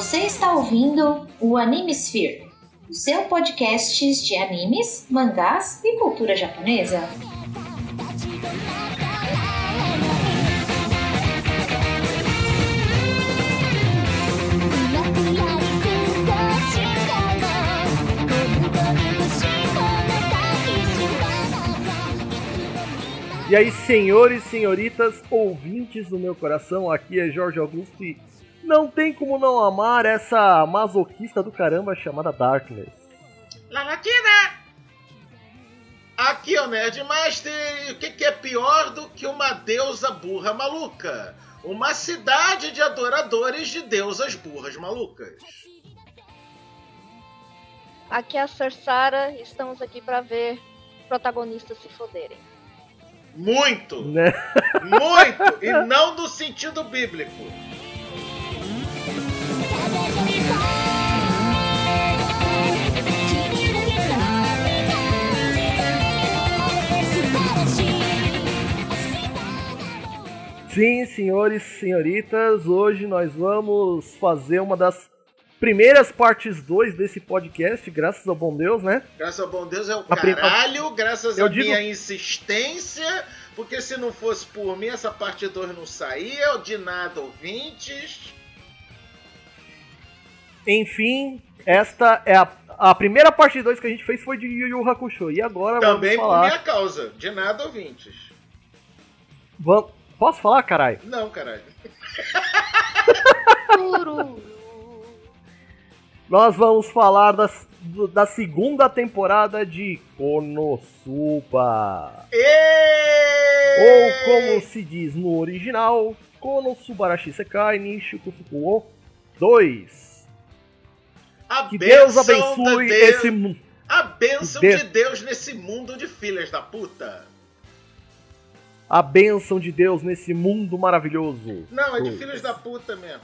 Você está ouvindo o Animesphere, o seu podcast de animes, mangás e cultura japonesa. E aí, senhores, senhoritas, ouvintes do meu coração, aqui é Jorge Augusto e não tem como não amar essa masoquista do caramba chamada Darkness. Lalatina! Aqui é o Nerdmaster e o que, que é pior do que uma deusa burra maluca? Uma cidade de adoradores de deusas burras malucas. Aqui é a Cersara, estamos aqui para ver protagonistas se foderem. Muito! Né? Muito! E não no sentido bíblico. Sim, senhores e senhoritas, hoje nós vamos fazer uma das primeiras partes 2 desse podcast, graças ao bom Deus, né? Graças ao bom Deus é o A prim- caralho, graças à digo- minha insistência, porque se não fosse por mim, essa parte 2 não saía, de nada ouvintes. Enfim, esta é a, a primeira parte 2 que a gente fez foi de Yu Yu Hakusho. E agora Também vamos por falar. minha causa, de nada ouvintes. Vam- Posso falar, caralho? Não, caralho. Nós vamos falar das- do- da segunda temporada de Konosuba. Ou Ou como se diz no original, Konosubarashi Sekai Nishiku Fukuo 2. a Que Deus abençoe de Deus, esse mundo. A bênção de Deus nesse mundo de filhas da puta. A bênção de Deus nesse mundo maravilhoso. Não, é de filhos da puta mesmo.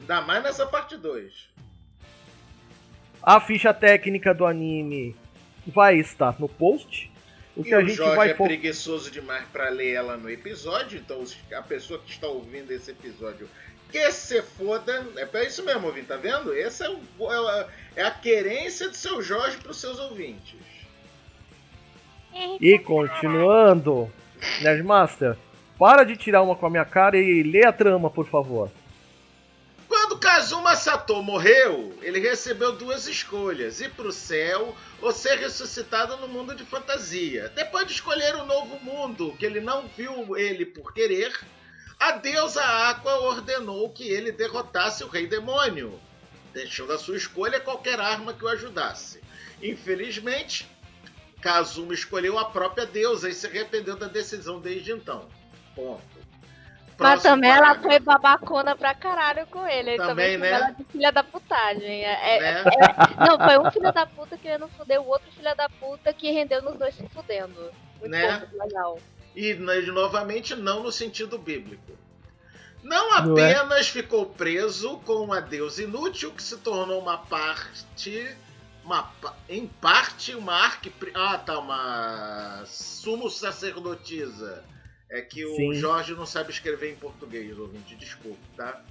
Ainda mais nessa parte 2. A ficha técnica do anime vai estar no post. O E que a o gente Jorge vai é preguiçoso demais pra ler ela no episódio, então os- a pessoa que está ouvindo esse episódio que se foda. É pra isso mesmo, ouvinte, tá vendo? Essa é, o- é a- é a querência do seu Jorge pros seus ouvintes. E continuando, Nerdmaster, para de tirar uma com a minha cara e lê a trama, por favor. Quando Kazuma Sato morreu, ele recebeu duas escolhas: ir pro céu ou ser ressuscitado no mundo de fantasia. Depois de escolher um novo mundo que ele não viu ele por querer, a deusa Aqua ordenou que ele derrotasse o rei demônio, deixando a sua escolha qualquer arma que o ajudasse. Infelizmente, Kazuma escolheu a própria deusa e se arrependeu da decisão desde então. Ponto. Mas Próximo também ela foi babacona pra caralho com ele. Ele Também, também né? ela de filha da putagem. É- é- Né? é- não, foi um filho da puta querendo foder o outro filho da puta que rendeu nos dois se fudendo. Muito Né? bom, legal. E novamente não no sentido bíblico. Não Não é? apenas ficou preso com uma deusa inútil que se tornou uma parte, uma em parte uma arque, ah tá, uma sumo sacerdotisa. É que o Sim. Jorge não sabe escrever em português, ouvinte, desculpe, tá?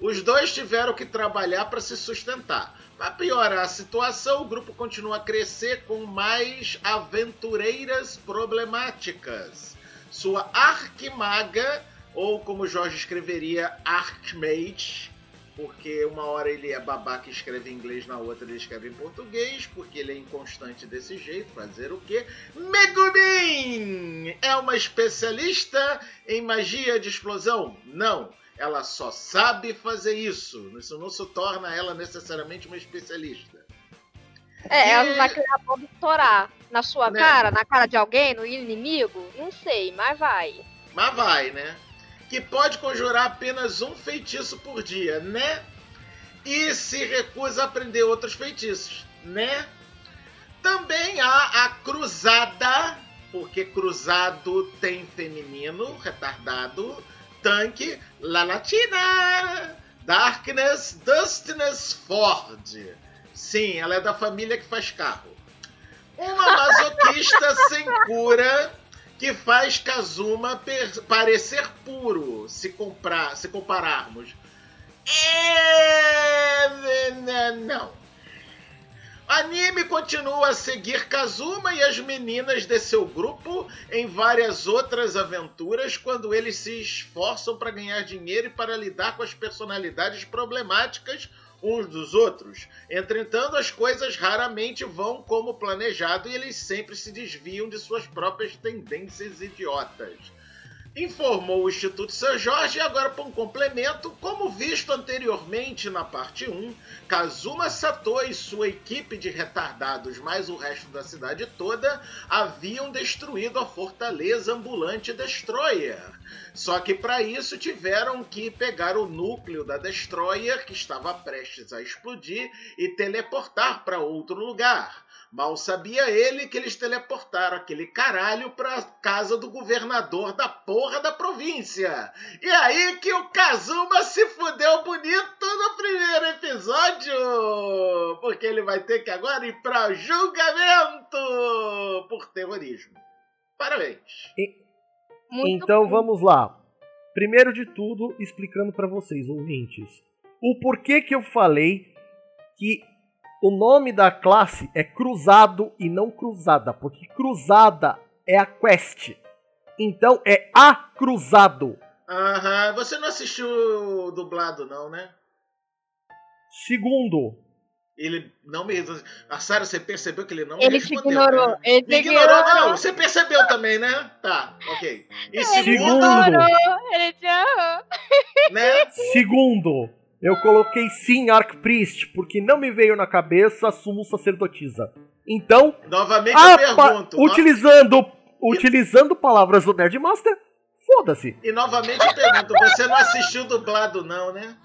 Os dois tiveram que trabalhar para se sustentar. Para piorar a situação, o grupo continua a crescer com mais aventureiras problemáticas. Sua arquimaga, ou como Jorge escreveria, Archmage, porque uma hora ele é babaca e escreve em inglês, na outra ele escreve em português, porque ele é inconstante desse jeito, fazer o quê? Megumin! É uma especialista em magia de explosão? Não. Ela só sabe fazer isso. Isso não se torna ela necessariamente uma especialista. É, ela E- não vai criar a bomba estourar na sua Né? cara, na cara de alguém, no inimigo? Não sei, mas vai. Mas vai, né? Que pode conjurar apenas um feitiço por dia, né? E se recusa a aprender outros feitiços, né? Também há a cruzada, porque cruzado tem feminino, retardado, tanque, La Latina, Darkness, Dustiness Ford. Sim, ela é da família que faz carro. Uma masoquista sem cura que faz Kazuma parecer puro, se, comprar, se compararmos. É... Não. Anime continua a seguir Kazuma e as meninas de seu grupo em várias outras aventuras quando eles se esforçam para ganhar dinheiro e para lidar com as personalidades problemáticas uns dos outros. Entretanto, as coisas raramente vão como planejado e eles sempre se desviam de suas próprias tendências idiotas informou o Instituto São Jorge e agora para um complemento, como visto anteriormente na parte 1, Kazuma Sato e sua equipe de retardados, mais o resto da cidade toda, haviam destruído a fortaleza ambulante Destroyer. Só que para isso tiveram que pegar o núcleo da Destroyer, que estava prestes a explodir, e teleportar para outro lugar. Mal sabia ele que eles teleportaram aquele caralho pra casa do governador da porra da província. E aí que o Kazuma se fudeu bonito no primeiro episódio! Porque ele vai ter que agora ir pra julgamento por terrorismo. Parabéns! E, então bom. vamos lá. Primeiro de tudo, explicando para vocês, ouvintes, o porquê que eu falei que o nome da classe é Cruzado e não Cruzada, porque Cruzada é a quest. Então é a Cruzado. Aham, você não assistiu dublado não, né? Segundo. Ele não me. A Sarah, você percebeu que ele não ele me respondeu? Ignorou. Né? Ele me ignorou, não. Você percebeu também, né? Tá, ok. E ele segundo. Ignorou. Ele te errou. Né? Segundo. Eu coloquei sim Arcpriest, porque não me veio na cabeça a sumo sacerdotisa. Então, novamente eu pergunto. Utilizando, no... utilizando palavras do Nerdmaster, foda-se. E novamente eu pergunto, você não assistiu dublado não, né?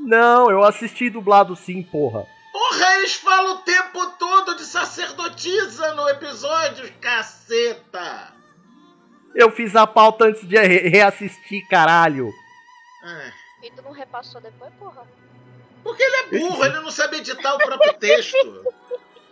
Não, eu assisti dublado sim, porra. Porra, eles falam o tempo todo de sacerdotisa no episódio, caceta! Eu fiz a pauta antes de re reassistir, caralho. Ai. E tu não repassou depois, porra? Porque ele é burro, ele não sabe editar o próprio texto.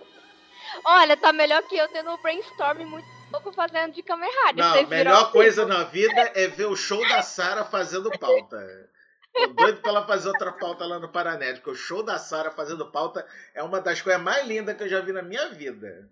Olha, tá melhor que eu tendo um brainstorm muito pouco fazendo de câmera rádio. Não, a melhor coisa na vida é ver o show da Sara fazendo pauta. Tô doido pra ela fazer outra pauta lá no Paranético. O show da Sara fazendo pauta é uma das coisas mais lindas que eu já vi na minha vida.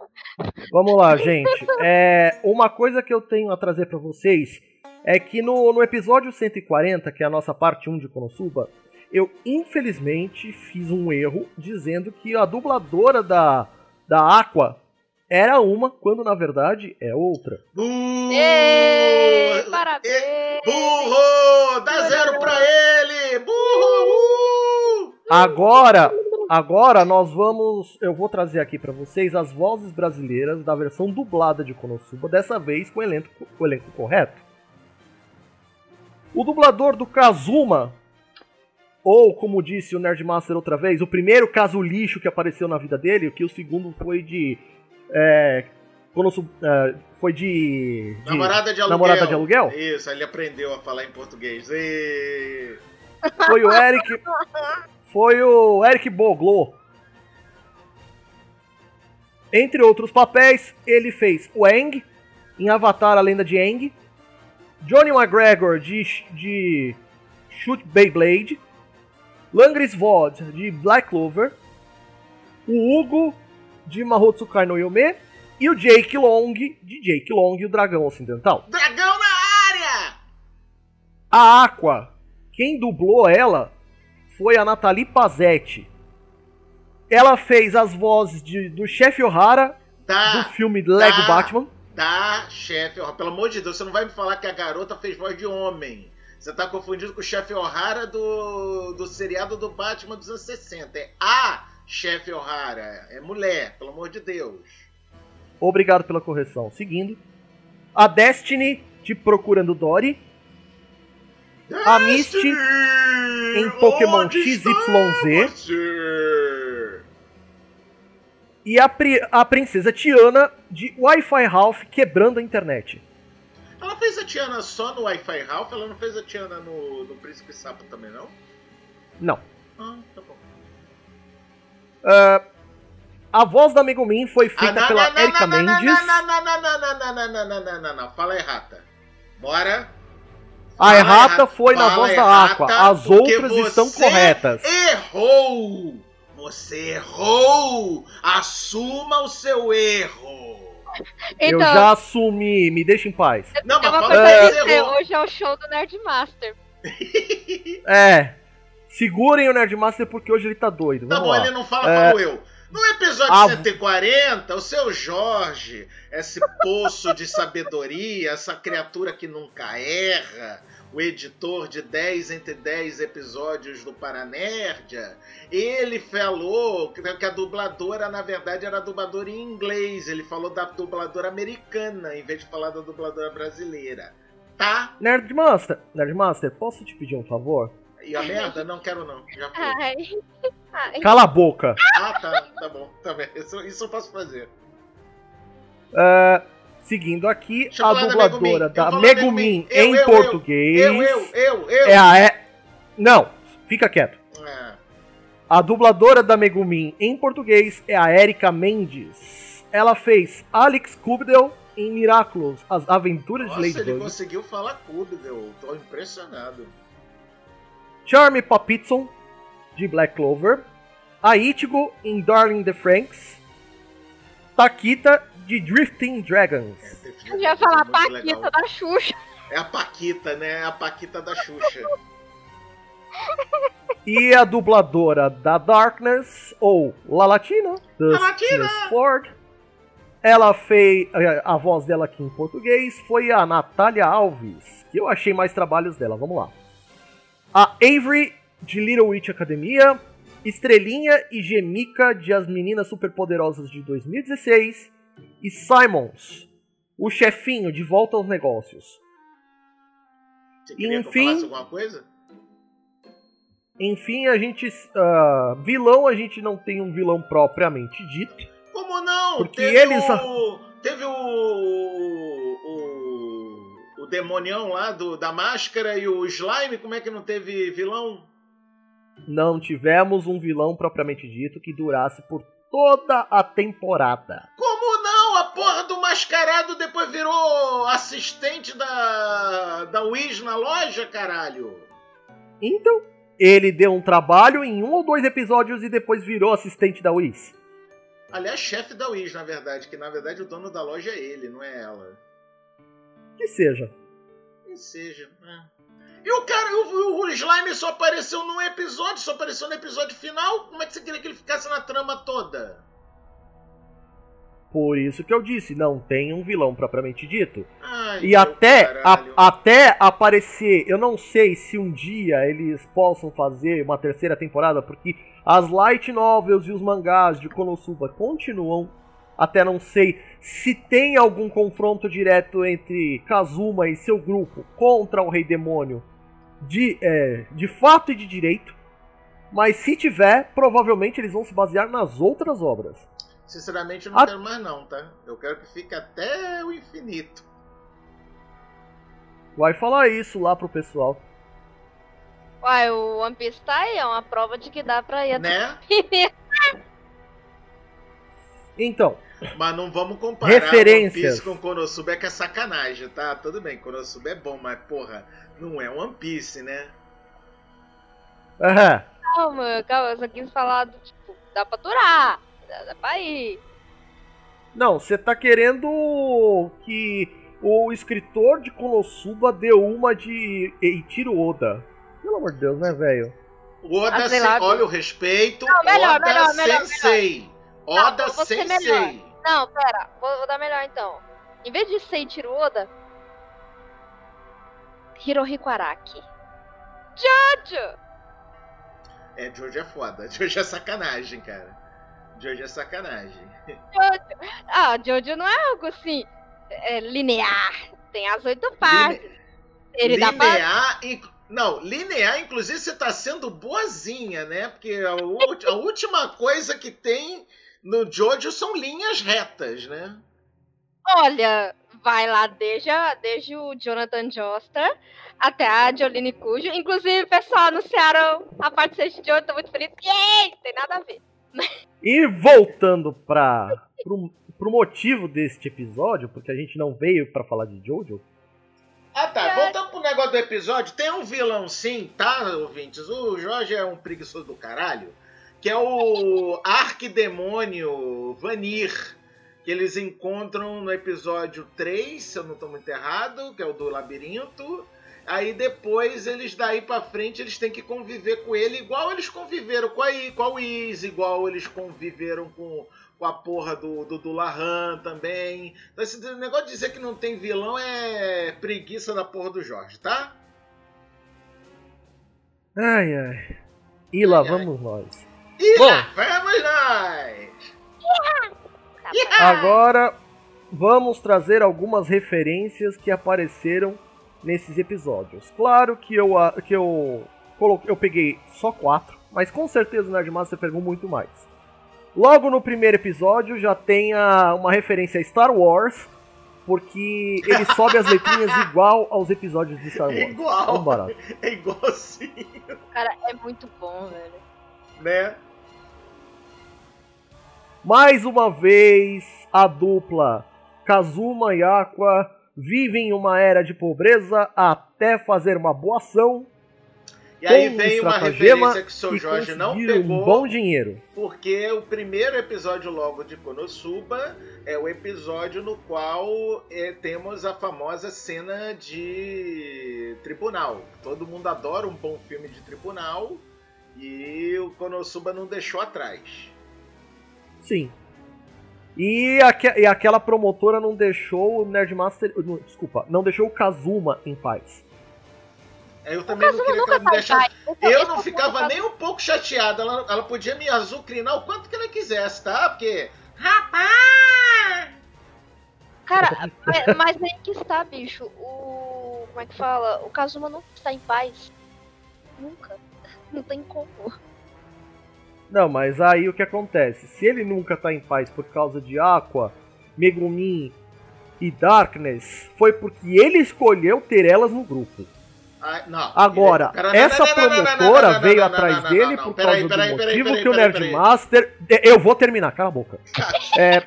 Vamos lá, gente. É, uma coisa que eu tenho a trazer para vocês é que no, no episódio 140, que é a nossa parte 1 de Konosuba, eu infelizmente fiz um erro dizendo que a dubladora da, da Aqua era uma, quando na verdade é outra. Burro! Ei, parabéns! Burro! Dá zero pra ele! Burro! Agora, agora nós vamos, eu vou trazer aqui para vocês as vozes brasileiras da versão dublada de Konosuba, dessa vez com o elenco, com o elenco correto. O dublador do Kazuma, ou como disse o Nerdmaster outra vez, o primeiro caso lixo que apareceu na vida dele, que o segundo foi de. É, quando, é, foi de, de, Namorada de aluguel. Namorada de aluguel? Isso, ele aprendeu a falar em português. E... Foi o Eric. Foi o Eric Boglo. Entre outros papéis, ele fez o Aang em Avatar A Lenda de Aang, Johnny McGregor de, de Shoot Beyblade, Langris Vod de Black Clover, o Hugo de Mahotsukai no Yome e o Jake Long de Jake Long e o Dragão Ocidental. Dragão na área! A Aqua, quem dublou ela foi a Nathalie Pazetti. Ela fez as vozes de, do chefe O'Hara tá, do filme Lego tá. Batman Tá, chefe. Pelo amor de Deus, você não vai me falar que a garota fez voz de homem. Você tá confundindo com o chefe O'Hara do, do seriado do Batman dos anos 60. É a chefe O'Hara. É mulher, pelo amor de Deus. Obrigado pela correção. Seguindo. A Destiny de Procurando Dory. Destiny, a Misty em Pokémon XYZ. e a, a princesa Tiana de Wi-Fi Ralph quebrando a internet. Ela fez a Tiana só no Wi-Fi Ralph? Ela não fez a Tiana no, no Príncipe Sapo também, não? Não. Ah, tá bom. Uh, a voz da Megumin foi feita ah, pela não, Erika não, Mendes. Não, não, não, não, não, não, não, não, não, não, não, não, fala errata. Bora. A Fala errata erra- foi na voz da errata, Aqua. As outras estão você corretas. Errou! Você errou! Assuma o seu erro! Eu Então, já assumi, me deixa em paz. Não, mas uma fala coisa a errou. hoje é o show do Nerdmaster. É. Segurem o Nerdmaster porque hoje ele tá doido. Tá Vamos bom, lá. ele não fala, É. falo eu. No episódio Ah, 140, o seu Jorge, esse poço de sabedoria, essa criatura que nunca erra, o editor de 10 entre 10 episódios do Paranerdia, ele falou que que a dubladora, na verdade, era a dubladora em inglês. Ele falou da dubladora americana, em vez de falar da dubladora brasileira. Tá? Nerdmaster, Nerdmaster, posso te pedir um favor? E a merda? Não quero não. Já foi. Ai. Ai. Cala a boca. Ah, tá. Tá bom. Tá bem. Isso, isso eu posso fazer. É, seguindo aqui, eu a falar da dubladora Megumin. Da Megumin. Eu, em eu, português Eu, eu, eu, eu. é a. E... Não, fica quieto. Ah, A dubladora da Megumin em português é a Erika Mendes. Ela fez Alex Kubdel em Miraculous, As Aventuras Nossa, de ele Ladybug. conseguiu falar eu tô impressionado. Charmy Papitson, de Black Clover. A Ichigo em Darling the Franks. Takita, de Drifting Dragons. É, Eu ia falar muito Paquita legal. da Xuxa. É a Paquita, né? É a Paquita da Xuxa. E a dubladora da Darkness, ou La Latina! Tears Ford. Ela fez. A voz dela aqui em português foi a Natália Alves, que eu achei mais trabalhos dela. Vamos lá. A Avery, de Little Witch Academia. Estrelinha e Gemica, de As Meninas Superpoderosas de 2016. E Simons, o chefinho de Volta aos Negócios. Você queria que Enfim. falasse alguma coisa? Enfim, a gente. ah, vilão, a gente não tem um vilão propriamente dito. Como não? Porque teve eles- o... Teve o... Demonião lá do, da máscara e o slime, como é que não teve vilão? Não tivemos um vilão propriamente dito que durasse por toda a temporada. Como não? A porra do mascarado depois virou assistente da, da Wiz na loja, caralho. Então, ele deu um trabalho em um ou dois episódios e depois virou assistente da Wiz. Aliás, chefe da Wiz, na verdade, que na verdade o dono da loja é ele, não é ela. Que seja. Que seja. é. E o cara, o, o Slime só apareceu num episódio, só apareceu no episódio final. Como é que você queria que ele ficasse na trama toda? Por isso que eu disse, não tem um vilão propriamente dito. Ai, E até, a- até aparecer, eu não sei se um dia eles possam fazer uma terceira temporada, porque as light novels e os mangás de Konosuba continuam. Até não sei se tem algum confronto direto entre Kazuma e seu grupo contra o Rei Demônio de, é, de fato e de direito. Mas se tiver, provavelmente eles vão se basear nas outras obras. Sinceramente, eu não A- quero mais não, tá? Eu quero que fique até o infinito. Vai falar isso lá pro pessoal. Uai, o One Piece tá aí, é uma prova de que dá pra ir até Né? Então, Mas não vamos comparar Referências. One Piece com Konosuba, é que é sacanagem, tá? Tudo bem, Konosuba é bom, mas porra, não é One Piece, né? aham. Calma, calma, eu só quis falar do tipo, dá pra durar, dá, dá pra ir. Não, você tá querendo que o escritor de Konosuba deu uma de Eiichiro Oda. Pelo amor de Deus, né, velho? Oda, Ah, se- olha o respeito, Não, melhor, Oda melhor, melhor, Sensei. Oda Não, Sensei. Não, pera, vou, vou dar melhor então. Em vez de ser Ichiro Oda, Hirohiko Araki. Jojo! É, Jojo é foda. Jojo é sacanagem, cara. Jojo é sacanagem. Jojo. Ah, Jojo não é algo assim, é, linear. Tem as oito partes. Ele dá pra... linear, inc- não, linear, inclusive, você tá sendo boazinha, né? Porque a, a última coisa que tem no Jojo são linhas retas, né? Olha, vai lá desde, a- desde o Jonathan Joestar até a Jolene Cujo. Inclusive, pessoal, anunciaram a parte 6 de Jojo, tô muito feliz. Yay! Tem nada a ver. E voltando pra, pro, pro motivo deste episódio, porque a gente não veio pra falar de Jojo, Ah tá, É. voltando pro negócio do episódio, tem um vilão sim, tá, ouvintes? O Jorge é um preguiçoso do caralho, que é o arquidemônio Vanir, que eles encontram no episódio 3, se eu não tô muito errado, que é o do labirinto. Aí depois eles daí pra frente eles têm que conviver com ele igual eles conviveram com a, I- com a Wiz, igual eles conviveram com, com a porra do, do, do Lahan também. Então esse negócio de dizer que não tem vilão é preguiça da porra do Jorge, tá? Ai, ai. E lá Ai, ai. vamos nós. E Bom. lá vamos nós! Agora vamos trazer algumas referências que apareceram nesses episódios. Claro que eu que eu coloquei, eu peguei só quatro, mas com certeza o Nerdmaster pegou muito mais. Logo no primeiro episódio já tem a- uma referência a Star Wars, porque ele sobe as letrinhas igual aos episódios de Star Wars. Igual. Tão barato. É igualzinho, Cara, é muito bom, velho. né? Mais uma vez, a dupla Kazuma e Aqua vivem em uma era de pobreza até fazer uma boa ação E aí vem uma estratagema referência que o seu Jorge não pegou. um bom dinheiro. Porque o primeiro episódio logo de Konosuba é o episódio no qual eh, temos a famosa cena de tribunal. Todo mundo adora um bom filme de tribunal e o Konosuba não deixou atrás. Sim. E, aque- e aquela promotora não deixou o Nerdmaster. não, Desculpa, não deixou o Kazuma em paz. Eu também não queria que ela me deixasse. Eu não é ficava nem um pouco chateado. Ela, ela podia me azucrinar o quanto que ela quisesse, tá? Porque. Rapaz! Cara, mas, mas aí que está, bicho. O. Como é que fala? O Kazuma não está em paz. Nunca. Não tem como. Não, mas aí o que acontece? Se ele nunca tá em paz por causa de Aqua, Megumin e Darkness, foi porque ele escolheu ter elas no grupo. Não. Agora, essa promotora veio atrás dele por causa do motivo que o. Nerdmaster. Eu vou terminar, cala a boca. É,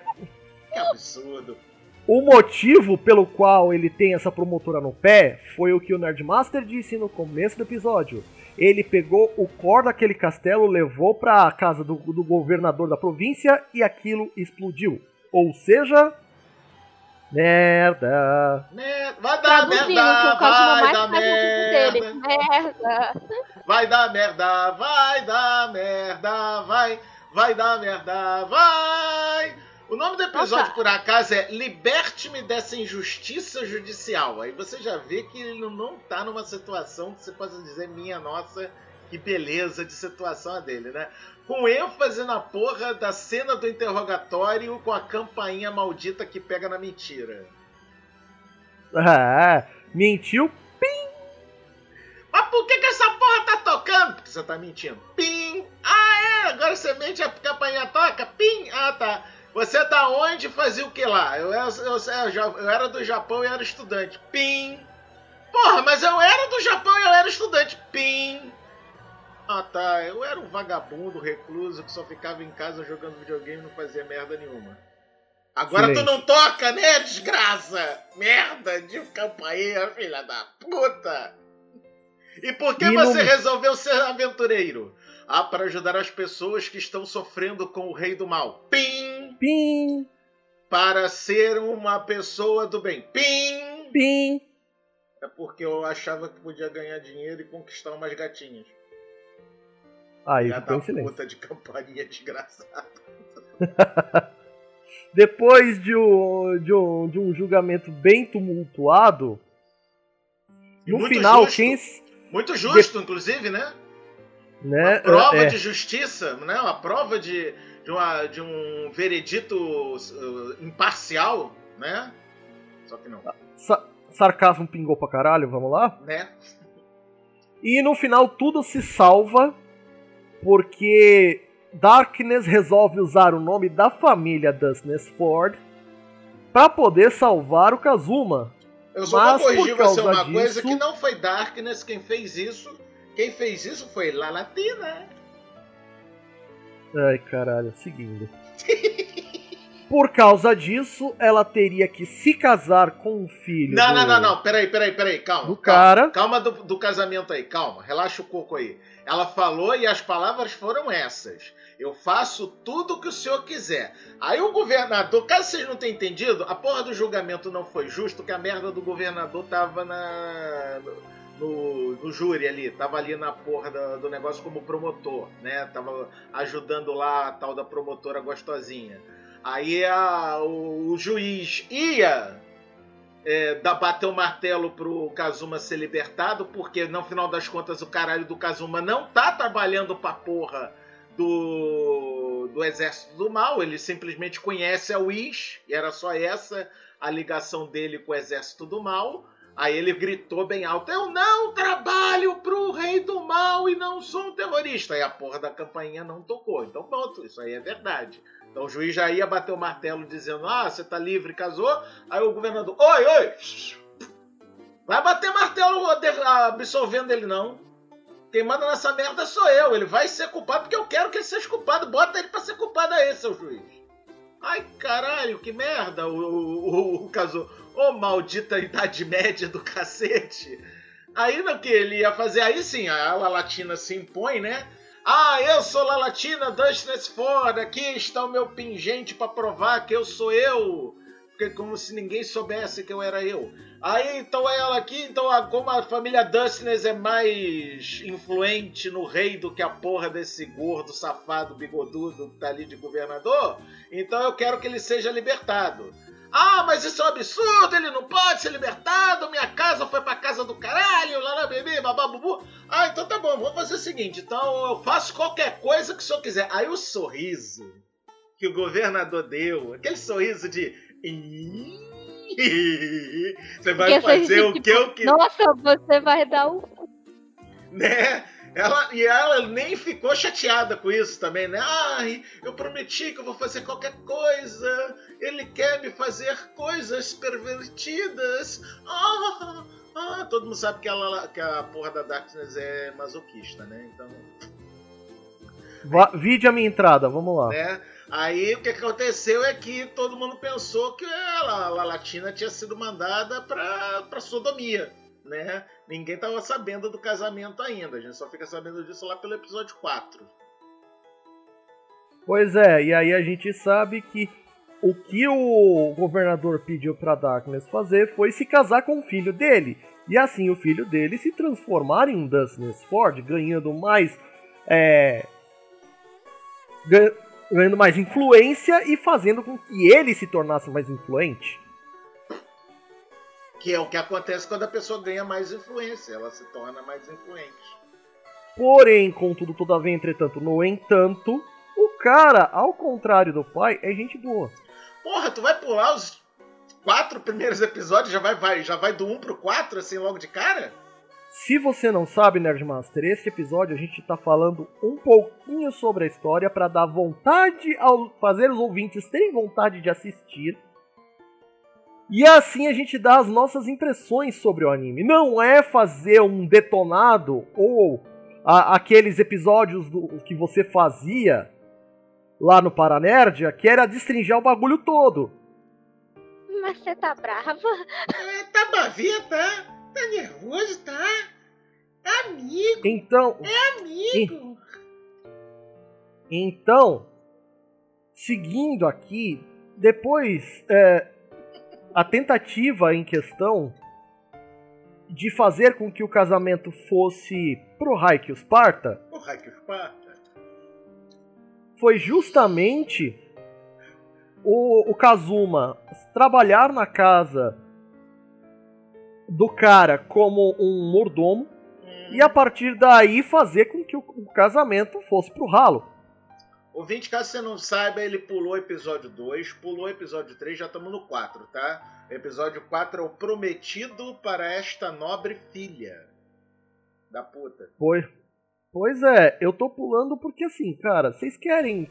Que absurdo. o motivo pelo qual ele tem essa promotora no pé foi o que o Nerdmaster disse no começo do episódio. Ele pegou o core daquele castelo, levou pra casa do, do governador da província e aquilo explodiu. Ou seja. Merda. Né? Vai dar Traduzindo, merda, vai mais dar vídeo dele. merda. Merda. Vai dar merda, vai dar merda, vai. Vai dar merda, vai. O nome do episódio, Nossa. por acaso, é Liberte-me dessa injustiça judicial. Aí você já vê que ele não tá numa situação que você possa dizer, minha nossa, que beleza de situação a dele, né? Com ênfase na porra da cena do interrogatório com a campainha maldita que pega na mentira. Ah, mentiu? Mas por que, que essa porra tá tocando? Porque você tá mentindo. Pim! Ah, é? Agora você mente a campainha toca? Pim! Ah, tá. Você tá onde fazia o que lá? Eu, era- eu, eu, eu era do Japão e era estudante. Pim! Porra, mas eu era do Japão e eu era estudante. Pim! Ah, tá. Eu era um vagabundo, recluso, que só ficava em casa jogando videogame e não fazia merda nenhuma. Agora tu não toca, né, desgraça? Merda de campainha, filha da puta! E por que E você no- resolveu ser aventureiro? Ah, para ajudar as pessoas que estão sofrendo com o rei do mal. Pim! Pim, Para ser uma pessoa do bem. Pim! pim. É porque eu achava que podia ganhar dinheiro e conquistar umas gatinhas. Aí Filha ficou silêncio. puta de campainha desgraçada. Depois de um, de, um, de um julgamento bem tumultuado, E no final, justo. quem. Muito justo, inclusive, né? Né, Uma prova é, de justiça, né? Uma prova de, de, uma- de um veredito uh, imparcial, né? Só que não, sa- sarcasmo pingou pra caralho, vamos lá? né? E no final tudo se salva porque Darkness resolve usar o nome da família Dusness Ford pra poder salvar o Kazuma. Eu só Mas, vou corrigir você uma coisa disso- que não foi Darkness quem fez isso. Quem fez isso foi La Latina. Ai, caralho, seguindo. Por causa disso, ela teria que se casar com o filho. Não, do... não, não, não. Peraí, peraí, peraí. Calma. Do calma. cara. Calma do, do casamento aí, calma. Relaxa o coco aí. Ela falou e as palavras foram essas. Eu faço tudo o que o senhor quiser. Aí o governador, caso vocês não tenham entendido, a porra do julgamento não foi justo, que a merda do governador tava na. No, no júri ali, tava ali na porra do, negócio como promotor, né? Tava ajudando lá a tal da promotora gostosinha. Aí a, o, o juiz ia é, dar, bater o martelo pro Kazuma ser libertado, porque no final das contas o caralho do Kazuma não tá trabalhando pra porra do, do Exército do Mal, ele simplesmente conhece a Wish, e era só essa a ligação dele com o Exército do Mal. Aí ele gritou bem alto: Eu não trabalho pro Rei do Mal e não sou um terrorista. Aí a porra da campainha não tocou. Então pronto, isso aí é verdade. Então o juiz já ia bater o martelo dizendo: Ah, você tá livre, casou. Aí o governador: Oi, oi! Vai bater martelo absolvendo ele, não. Quem manda nessa merda sou eu. Ele vai ser culpado porque eu quero que ele seja culpado. Bota ele pra ser culpado aí, seu juiz. Ai, caralho, que merda, o, o, o, o casou. Ô, maldita Idade Média do cacete. Aí no que ele ia fazer, aí sim, a Lalatina se impõe, né? Ah, eu sou Lalatina Dustiness Ford, aqui está o meu pingente para provar que eu sou eu. Porque como se ninguém soubesse que eu era eu. Aí, então é ela aqui, então como a família Dustiness é mais influente no rei do que a porra desse gordo, safado, bigodudo que tá ali de governador, então eu quero que ele seja libertado. Ah, mas isso é um absurdo, ele não pode ser libertado, minha casa foi pra casa do caralho, lá na bebê, bababubu. Ah, então tá bom, vamos fazer o seguinte, então eu faço qualquer coisa que o senhor quiser. Aí o sorriso que o governador deu, aquele sorriso de... Você vai Porque fazer o que eu quiser. Nossa, você vai dar um. Né? Ela, e ela nem ficou chateada com isso também, né? Ai, eu prometi que eu vou fazer qualquer coisa. Ele quer me fazer coisas pervertidas. Ah, ah. Todo mundo sabe que, ela, que a porra da Darkness é masoquista, né? Então. Va Vide a minha entrada, vamos lá. Né? Aí o que aconteceu é que todo mundo pensou que ela, a Latina tinha sido mandada pra, pra sodomia, né? Ninguém tava sabendo do casamento ainda, a gente só fica sabendo disso lá pelo episódio 4. Pois é, e aí a gente sabe que o que o governador pediu pra Darkness fazer foi se casar com o filho dele. E assim o filho dele se transformar em um Darkness Ford, ganhando mais. É, ganhando mais influência e fazendo com que ele se tornasse mais influente. Que é o que acontece quando a pessoa ganha mais influência, ela se torna mais influente. Porém, contudo, todavia, entretanto, no entanto, o cara, ao contrário do pai, é gente boa. Porra, tu vai pular os quatro primeiros episódios, já vai, vai, já vai do 1 pro 4, assim, logo de cara? Se você não sabe, Nerdmaster, este episódio a gente está falando um pouquinho sobre a história para dar vontade ao fazer os ouvintes terem vontade de assistir. E assim a gente dá as nossas impressões sobre o anime. Não é fazer um detonado ou a, aqueles episódios do, que você fazia lá no Paranerdia, que era destrinjar o bagulho todo. Mas você tá brava? É, tá bavia, tá? Tá nervoso, tá? Amigo. Então. É amigo. Então, seguindo aqui, depois é, a tentativa em questão de fazer com que o casamento fosse pro Haikyuu Sparta. O Sparta. Foi justamente o, o Kazuma trabalhar na casa do cara como um mordomo hum. e a partir daí fazer com que o, o casamento fosse pro ralo. Ouvinte, caso você não saiba, ele pulou o episódio 2, pulou o episódio 3, já estamos no 4, tá? O episódio 4 é o prometido para esta nobre filha da puta. Pois, pois é, eu tô pulando porque assim, cara, vocês querem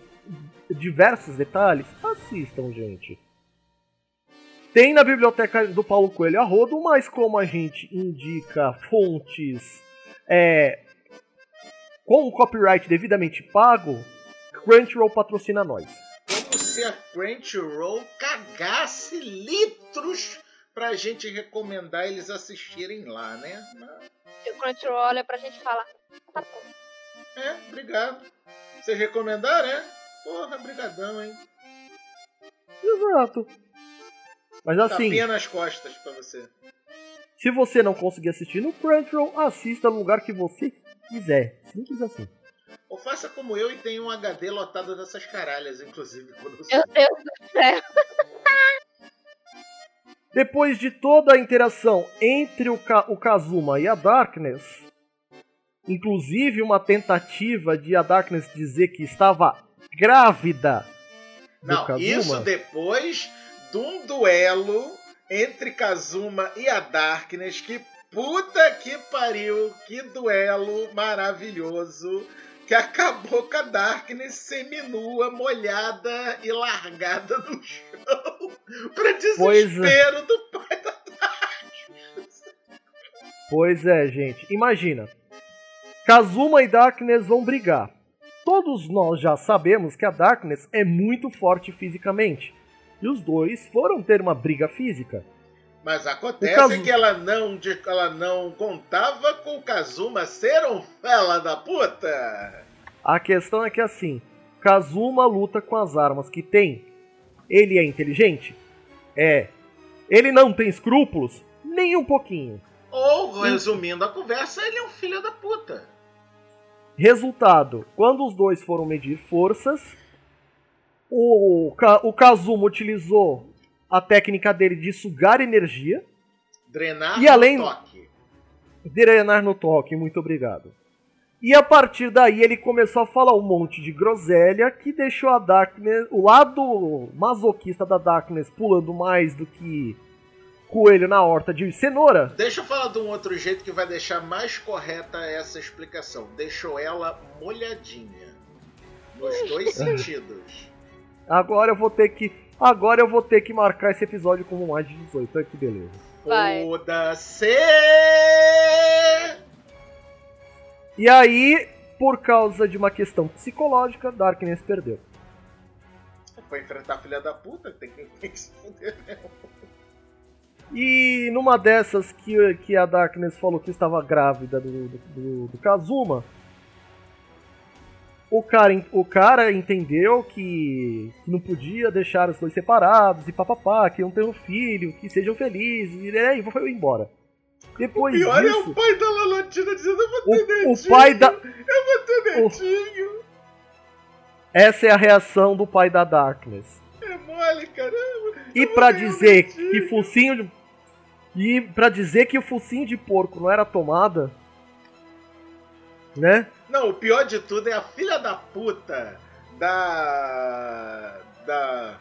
diversos detalhes? Assistam, gente. Tem na biblioteca do Paulo Coelho a rodo, mas como a gente indica fontes é, com o copyright devidamente pago, Crunchyroll patrocina nós. Como se a Crunchyroll cagasse litros pra gente recomendar eles assistirem lá, né? O Crunchyroll olha pra gente e fala, tá bom. É, obrigado. Vocês recomendaram, né? Porra, brigadão, hein? Exato. Mas assim, Tapinha nas costas pra você. se você não conseguir assistir no Crunchyroll, assista no lugar que você quiser. Simples assim. Ou faça como eu e tenha um HD lotado dessas caralhas, inclusive, quando você... Meu Deus do céu. Depois de toda a interação entre o, Ka- o Kazuma e a Darkness, inclusive uma tentativa de a Darkness dizer que estava grávida do Não, Kazuma. isso depois de um duelo entre Kazuma e a Darkness, que puta que pariu, que duelo maravilhoso, que acabou com a Darkness seminua, molhada e largada no chão, pra é. desespero do pai da Pois é, gente. Imagina. Kazuma e Darkness vão brigar. Todos nós já sabemos que a Darkness é muito forte fisicamente. E os dois foram ter uma briga física. Mas acontece que ela não, ela não contava com o Kazuma ser um fela da puta. A questão é que assim, Kazuma luta com as armas que tem. Ele é inteligente? É. Ele não tem escrúpulos? Nem um pouquinho. Ou, resumindo a conversa, ele é um filho da puta. Resultado: quando os dois foram medir forças, o, o Kazuma utilizou a técnica dele de sugar energia, Drenar E além- no toque. drenar no toque, muito obrigado. E a partir daí ele começou a falar um monte de groselha que deixou a Darkness, o lado masoquista da Darkness pulando mais do que coelho na horta de cenoura. Deixa eu falar de um outro jeito que vai deixar mais correta essa explicação. Deixou ela molhadinha. Nos dois sentidos. Agora eu vou ter que, agora eu vou ter que marcar esse episódio como mais de 18. Olha que beleza. Vai. Foda-se! E aí, por causa de uma questão psicológica, Darkness perdeu. Pra enfrentar a filha da puta, tem que, tem que se fuder mesmo. E numa dessas que, que a Darkness falou que estava grávida do, do, do- do Kazuma, o cara, o cara entendeu que, que não podia deixar os dois separados e papapá, que iam ter um filho, que sejam felizes, e aí foi embora. Depois Pior é disso, o pai da Lalotina dizendo: Eu vou ter o, netinho. o pai da. Eu vou ter o- netinho. Essa é a reação do pai da Darkness. É mole, caramba. E um dizer que focinho de... E pra dizer que o focinho de porco não era tomada, né? Não, o pior de tudo é a filha da puta da. Da.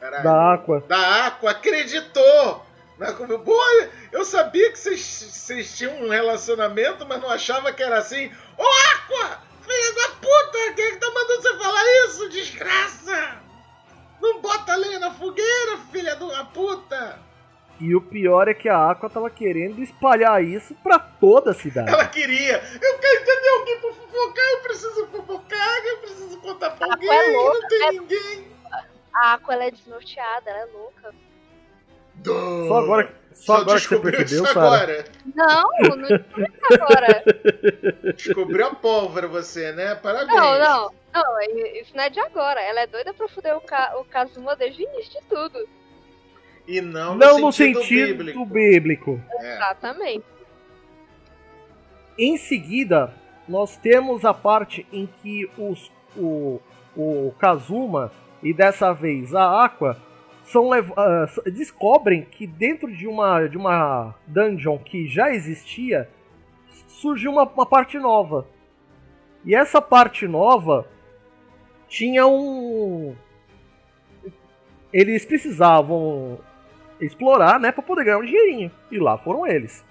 Caralho. Da Aqua. Da Aqua acreditou! Na, como, Boa, eu sabia que vocês, tinham um relacionamento, mas não achava que era assim. Ô Aqua! Filha da puta! Quem é que tá mandando você falar isso, desgraça? Não bota lenha na fogueira, filha uma puta! E o pior é que a Aqua tava querendo espalhar isso pra toda a cidade. Ela queria. Eu quero entender alguém pra fofocar, eu preciso fofocar, eu preciso contar pra alguém, é louca, não tem é- ninguém. A Aqua ela é desnorteada, ela é louca. Só agora, só agora que você descobriu percebeu, isso Sara. agora. Não, não descobriu agora. Descobriu a pólvora você, né? Parabéns. Não, não. Não, isso não é de agora. Ela é doida pra fuder o, Ka o Kazuma desde o início de tudo. E não, Não no no sentido, sentido bíblico. bíblico. É. Exatamente. Em seguida, nós temos a parte em que os, o, o Kazuma e dessa vez a Aqua são s- descobrem que dentro de uma, de uma dungeon que já existia surgiu uma, uma parte nova. E essa parte nova tinha um. Eles precisavam explorar, né, para poder ganhar um dinheirinho. E lá foram eles.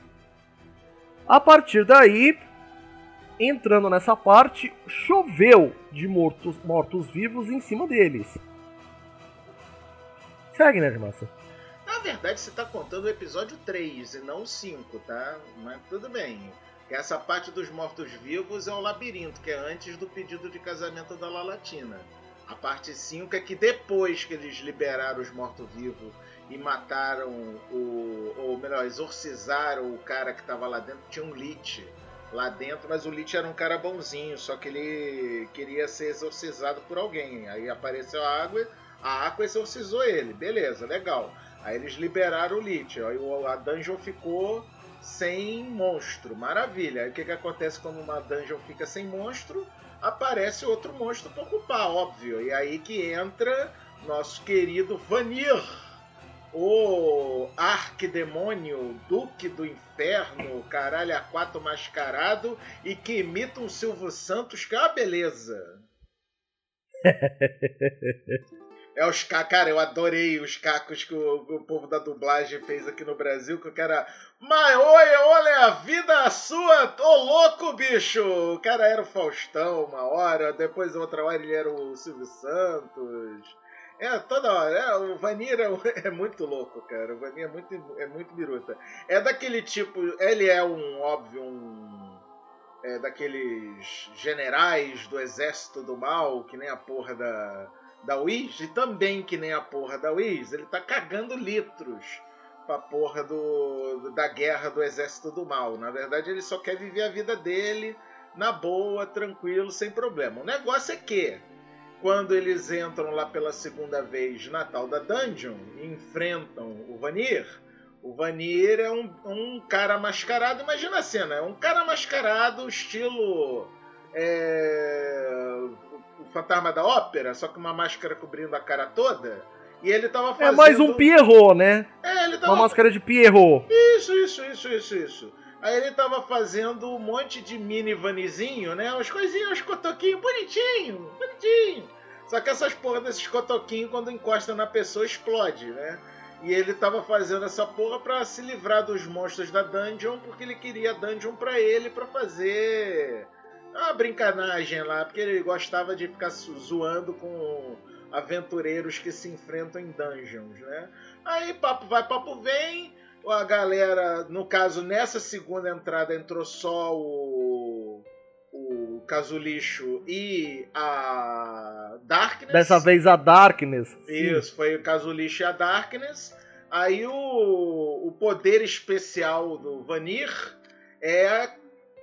A partir daí, entrando nessa parte, choveu de mortos mortos vivos em cima deles. Segue, né, Massa? Na verdade, você tá contando o episódio 3 e não o 5, tá? Mas tudo bem. Essa parte dos mortos-vivos é o labirinto, que é antes do pedido de casamento da Lalatina. A parte 5 é que depois que eles liberaram os mortos-vivos e mataram o. Ou melhor, exorcizaram o cara que tava lá dentro, tinha um Lich lá dentro, mas o Lich era um cara bonzinho, só que ele queria ser exorcizado por alguém. Aí apareceu a água, a água exorcizou ele. Beleza, legal. Aí eles liberaram o Lich, aí a dungeon ficou sem monstro. Maravilha. Aí o que, que acontece quando uma dungeon fica sem monstro? Aparece outro monstro para ocupar, óbvio. E aí que entra nosso querido Vanir o arquidemônio, duque do inferno, caralho a quatro mascarado e que imita um Silvio Santos, que é uma beleza. é os cara, eu adorei os cacos que o, o, povo da dublagem fez aqui no Brasil, que o cara. Mas oi, olha a vida sua, tô louco, bicho! O cara era o Faustão uma hora, depois outra hora ele era o Silvio Santos. É, toda hora. É, o Vanir é, é, muito louco, cara. O Vanir é muito, é muito biruta. É daquele tipo. Ele é um, óbvio, um. É daqueles generais do exército do mal, que nem a porra da, da Wiz, e também que nem a porra da Wiz, ele tá cagando litros pra porra do, da guerra do exército do mal. Na verdade, ele só quer viver a vida dele na boa, tranquilo, sem problema. O negócio é que quando eles entram lá pela segunda vez na tal da dungeon e enfrentam o Vanir, o Vanir é um, um cara mascarado. Imagina a cena, é um cara mascarado, estilo. É, o Fantasma da Ópera, só com uma máscara cobrindo a cara toda. E ele tava fazendo. É mais um Pierrot, né? É, ele tava. Uma máscara de Pierrot. Isso, isso, isso, isso, isso. Aí ele tava fazendo um monte de mini vanizinho, né? As coisinhas, os cotoquinhos bonitinho, bonitinho. Só que essas porra desses cotoquinhos, quando encosta na pessoa, explode, né? E ele tava fazendo essa porra pra se livrar dos monstros da dungeon, porque ele queria a dungeon pra ele, pra fazer uma brincanagem lá, porque ele gostava de ficar zoando com aventureiros que se enfrentam em dungeons, né? Aí papo vai, papo vem, a galera, no caso, nessa segunda entrada entrou só o o Casulicho e a Darkness. Dessa vez a Darkness. Isso, sim. foi o Casulicho e a Darkness. Aí o, o poder especial do Vanir é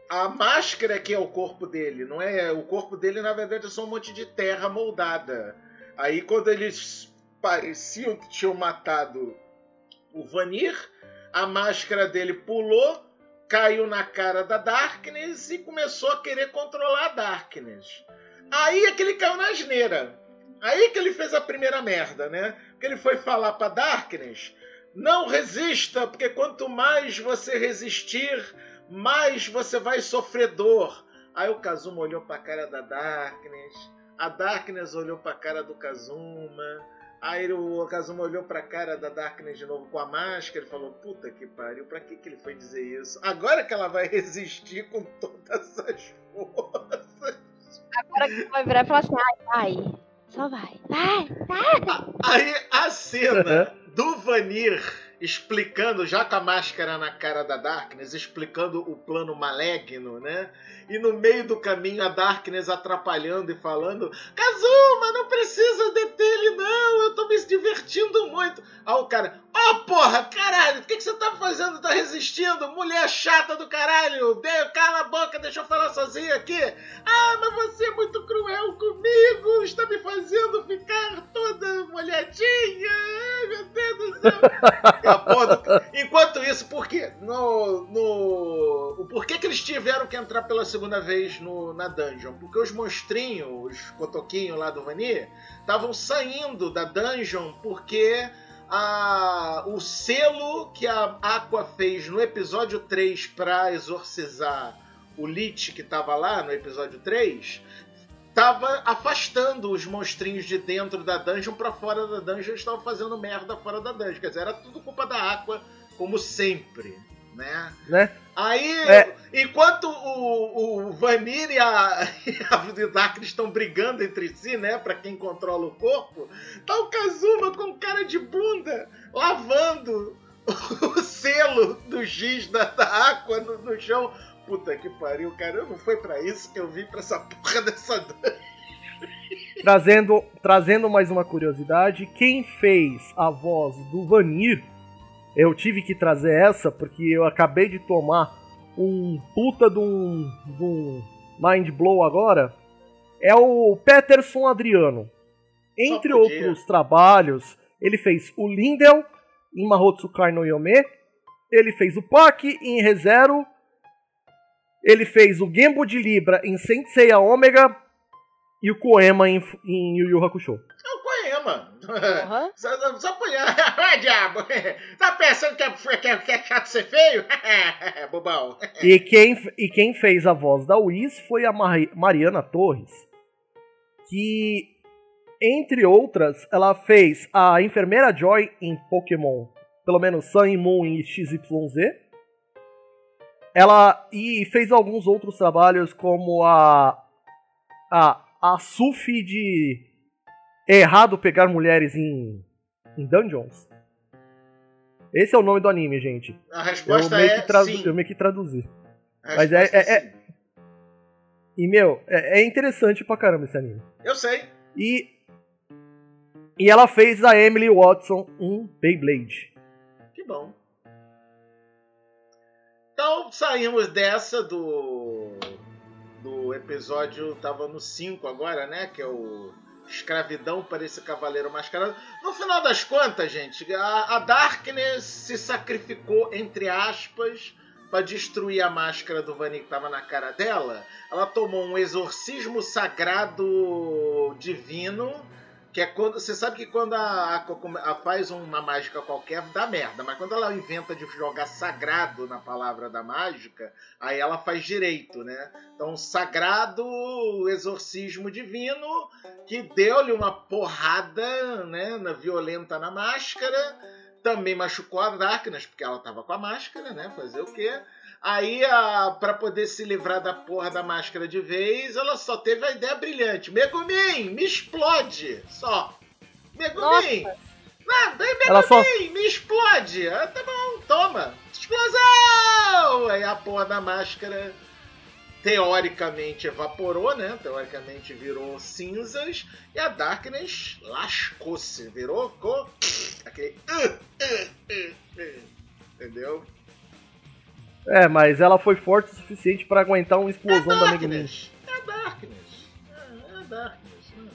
a máscara que é o corpo dele, não é? O corpo dele, na verdade, é só um monte de terra moldada. Aí quando eles pareciam que tinham matado o Vanir, a máscara dele pulou caiu na cara da Darkness e começou a querer controlar a Darkness. Aí é que ele caiu na asneira. Aí é que ele fez a primeira merda, né? Porque ele foi falar pra Darkness: não resista, porque quanto mais você resistir, mais você vai sofrer dor. Aí o Kazuma olhou pra cara da Darkness, a Darkness olhou pra cara do Kazuma. Aí o Kazuma olhou pra cara da Darkness de novo com a máscara e falou: Puta que pariu, pra que, que ele foi dizer isso? Agora que ela vai resistir com todas as forças. Agora que ela vai virar e falar assim: Ai, vai, só vai, vai, vai. Aí a cena do Vanir explicando, já com a máscara na cara da Darkness, explicando o plano maligno, né? E no meio do caminho a Darkness atrapalhando e falando: Kazuma, não precisa deter ele, não, eu tô me divertindo muito. Aí o cara: Ó, oh, porra, caralho, o que, que você tá fazendo? Tá resistindo? Mulher chata do caralho, de, cala a boca, deixa eu falar sozinho aqui. Ah, mas você é muito cruel comigo, está me fazendo ficar toda molhadinha. Ai, meu Deus do céu. Enquanto isso, por quê? No, no... O porquê que eles tiveram que entrar pela segunda vez no, na dungeon? Porque os monstrinhos, os cotoquinhos lá do Vanir, estavam saindo da dungeon porque a, o selo que a Aqua fez no episódio 3 para exorcizar o Lich que estava lá no episódio 3 tava afastando os monstrinhos de dentro da dungeon para fora da dungeon, estavam fazendo merda fora da dungeon. Quer dizer, era tudo culpa da Aqua, como sempre, né? né? Aí, é. enquanto o, o Vanir e a, e a Darkness estão brigando entre si, né? Pra quem controla o corpo, tá o Kazuma com cara de bunda lavando o selo do giz da, da Aqua no, no chão Puta que pariu, cara. Não foi para isso que eu vim para essa porra dessa dungeon. trazendo, trazendo mais uma curiosidade, quem fez a voz do Vanir, eu tive que trazer essa porque eu acabei de tomar um puta de um, de um mind blow agora, é o Peterson Adriano. Entre outros trabalhos, ele fez o Lindel em Mahotsukai no Yome, ele fez o Pak em ReZero, ele fez o Gembo de Libra em Sensei Omega e o Koema em, em Yu Yu Hakusho. É o Koema. Uhum. Só, só apanhar. Ah, diabo. Tá pensando que é, que é, que é chato ser feio? Bobão. E quem, e quem fez a voz da Whis foi a Mar Mariana Torres. Que, entre outras, ela fez a enfermeira Joy em Pokémon. Pelo menos Sun e Moon em XYZ. Ela e fez alguns outros trabalhos como a a, a Sufi de errado pegar mulheres em, em dungeons. Esse é o nome do anime, gente. A resposta eu é tradu- sim. Eu meio que traduzi. Mas é, é, é, E, meu, é, é, interessante pra caramba esse anime. Eu sei. E. E ela fez a Emily Watson em Beyblade. Que bom. Então saímos dessa do do episódio, tava no 5 agora, né? Que é o Escravidão para esse Cavaleiro Mascarado. No final das contas, gente, a, a Darkness se sacrificou, entre aspas, para destruir a máscara do Vani que tava na cara dela. Ela tomou um exorcismo sagrado divino que é quando. Você sabe que quando a Aqua faz uma mágica qualquer, dá merda. Mas quando ela inventa de jogar sagrado na palavra da mágica, aí ela faz direito, né? Então, sagrado, exorcismo divino, que deu-lhe uma porrada, né? Na, violenta na máscara. Também machucou a Darkness, porque ela tava com a máscara, né? Fazer o quê? Aí, para poder se livrar da porra da máscara de vez, ela só teve a ideia brilhante. Megumin, me explode! Só. Megumin! Nada, aí Megumin, só... me explode! Ah, tá bom, toma! Explosão! Aí a porra da máscara teoricamente evaporou, né? Teoricamente virou cinzas. E a Darkness lascou-se, virou com aquele. Uh, uh, uh, Entendeu? É, mas ela foi forte o suficiente para aguentar uma explosão é da Megumin. É Darkness. É, é Darkness. Né?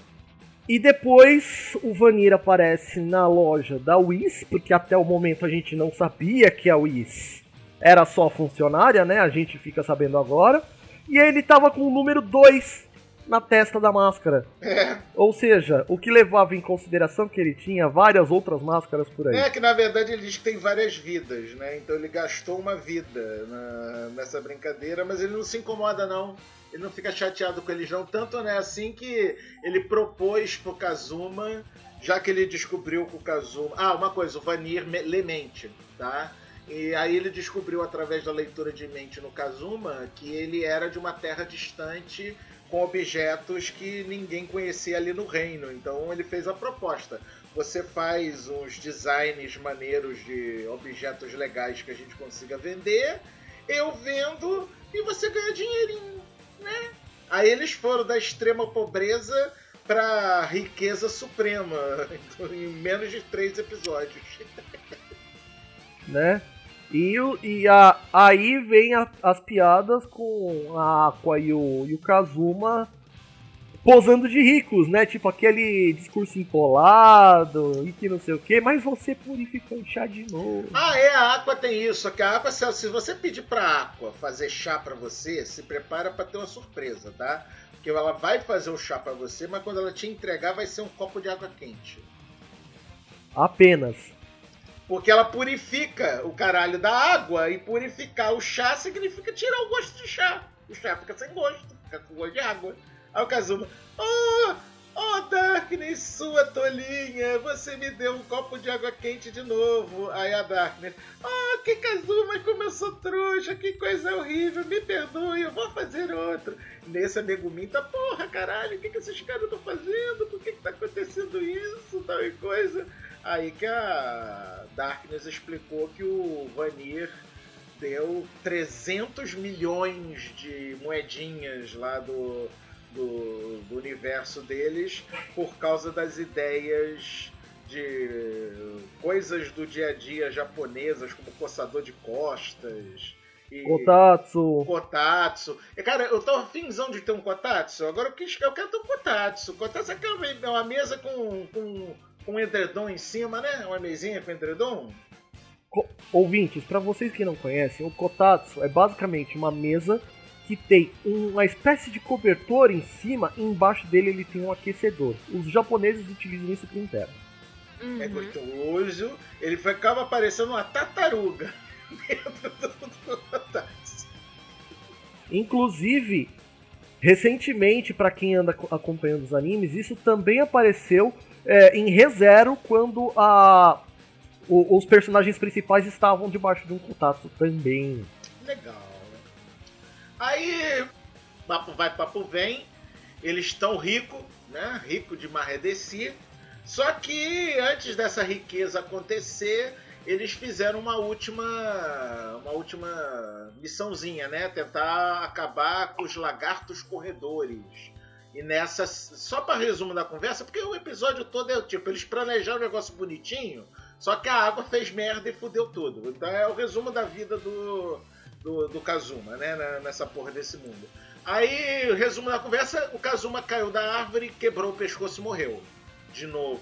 E depois o Vanir aparece na loja da Whis, porque até o momento a gente não sabia que a Whis era só funcionária, né? A gente fica sabendo agora. E ele tava com o número 2 na testa da máscara. É. Ou seja, o que levava em consideração que ele tinha várias outras máscaras por aí. É que na verdade ele diz que tem várias vidas, né? Então ele gastou uma vida na, nessa brincadeira, mas ele não se incomoda não. Ele não fica chateado com eles não. Tanto é assim que ele propôs pro Kazuma, já que ele descobriu que o Kazuma... Ah, uma coisa, o Vanir lê mente, tá? E aí ele descobriu através da leitura de mente no Kazuma que ele era de uma terra distante com objetos que ninguém conhecia ali no reino. Então ele fez a proposta. Você faz uns designs maneiros de objetos legais que a gente consiga vender, eu vendo e você ganha dinheirinho, né? Aí eles foram da extrema pobreza para riqueza suprema em menos de três episódios. né? E, e a, aí vem a, as piadas com a Aqua e o, e o Kazuma posando de ricos, né? Tipo aquele discurso empolado e que não sei o que, mas você purificou o chá de novo. Ah, é, a Aqua tem isso. Que a Aqua, se você pedir pra Aqua fazer chá para você, se prepara para ter uma surpresa, tá? Porque ela vai fazer o chá para você, mas quando ela te entregar vai ser um copo de água quente. Apenas. Porque ela purifica o caralho da água e purificar o chá significa tirar o gosto de chá. O chá fica sem gosto, fica com gosto de água. Aí o Kazuma, oh, oh Darkness, sua tolinha, você me deu um copo de água quente de novo. Aí a Darkness, oh, que Kazuma, como eu sou trouxa, que coisa horrível, me perdoe, eu vou fazer outro. Nesse amigo Megumin tá, porra, caralho, o que, que esses caras estão fazendo? Por que, que tá acontecendo isso, tal e coisa? Aí que a Darkness explicou que o Vanir deu 300 milhões de moedinhas lá do, do do universo deles por causa das ideias de coisas do dia a dia japonesas, como coçador de costas. E Kotatsu. Kotatsu. E, cara, eu tô finzão de ter um Kotatsu. Agora eu, quis, eu quero ter um Kotatsu. Kotatsu é aquela é uma mesa com, com, com um edredom em cima, né? Uma mesinha com edredom. Co- Ouvintes, pra vocês que não conhecem, o Kotatsu é basicamente uma mesa que tem uma espécie de cobertor em cima e embaixo dele ele tem um aquecedor. Os japoneses utilizam isso para interno. Uhum. É gostoso. Ele ficava parecendo uma tartaruga Inclusive, recentemente, pra quem anda co- acompanhando os animes, isso também apareceu é, em ReZero quando a, o- os personagens principais estavam debaixo de um Kotatsu também. Legal. Aí, papo vai, papo vem. Eles estão ricos, né? Rico de Marredeci. Só que antes dessa riqueza acontecer, eles fizeram uma última, uma última missãozinha, né? Tentar acabar com os lagartos corredores. E nessa, só para resumo da conversa, porque o episódio todo é tipo, eles planejaram um negócio bonitinho, só que a água fez merda e fudeu tudo. Então é o resumo da vida do, do, do Kazuma, né? Nessa porra desse mundo. Aí, resumo da conversa, o Kazuma caiu da árvore, quebrou o pescoço e morreu. De novo.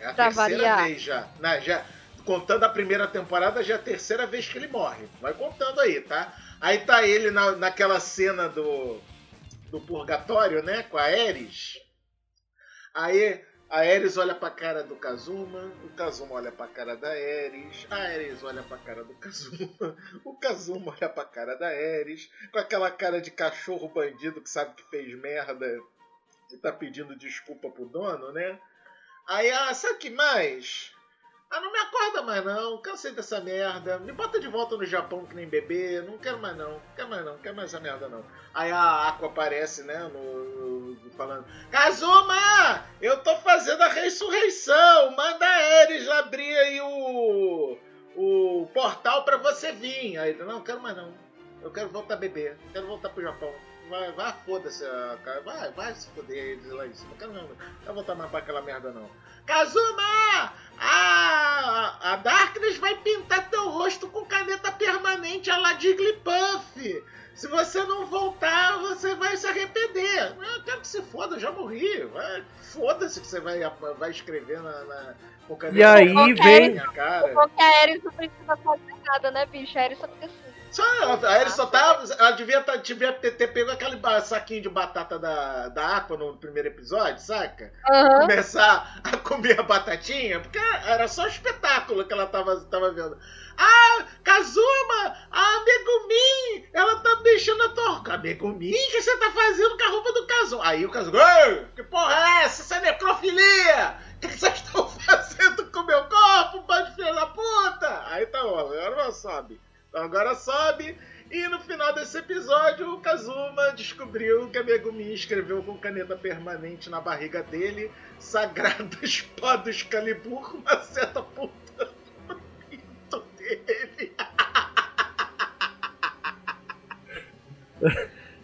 É a Pra terceira variar. vez já. Né, já. Contando a primeira temporada, já é a terceira vez que ele morre. Vai contando aí, tá? Aí tá ele na, naquela cena do, do purgatório, né? Com a Ares. Aí a Ares olha pra cara do Kazuma, o Kazuma olha pra cara da Ares, a Ares olha pra cara do Kazuma, o Kazuma olha pra cara da Ares, com aquela cara de cachorro bandido que sabe que fez merda e tá pedindo desculpa pro dono, né? Aí, ah, sabe que mais? Ah, não me acorda mais não, cansei dessa merda. Me bota de volta no Japão que nem bebê. Não quero mais não, quero mais não, quero mais essa merda não. Aí a Aqua aparece, né, no, no- falando: Kazuma! Eu tô fazendo a ressurreição! Manda Ares abrir aí o, o portal pra você vir. Aí ele: Não, quero mais não. Eu quero voltar a beber, quero voltar pro Japão. Vai, vai, foda-se, ah, cara. Vai, vai se foder eles lá em cima. Quero não, não quero voltar mais pra aquela merda não. Kazuma! A, a Darkness vai pintar teu rosto com caneta permanente a la Jigglypuff. Se você não voltar, você vai se arrepender. Eu quero que se foda, eu já morri. Vai- Foda-se que você vai, vai escrever na, na, com caneta E aí vem- minha cara. Porque a Ares não precisa fazer nada, né, bicho? A Ares só assim. Só, a só tá. Ela devia, tá, devia ter, ter pego aquele saquinho de batata da, da Aqua no primeiro episódio, saca? Aham. começar a comer a batatinha, porque era só espetáculo que ela tava, tava vendo. Ah, Kazuma, a Megumin, ela tá mexendo a roupa. A Megumin, o que você tá fazendo com a roupa do Kazuma? Aí o Kazuma, que porra é essa? Isso é necrofilia! O que vocês estão fazendo com o meu corpo, pode filha da puta? Aí tá bom, agora não sobe. Agora sobe. E no final desse episódio, o Kazuma descobriu que a Megumi escreveu com caneta permanente na barriga dele Sagrada Espada do Excalibur, uma seta apontando pro pinto dele.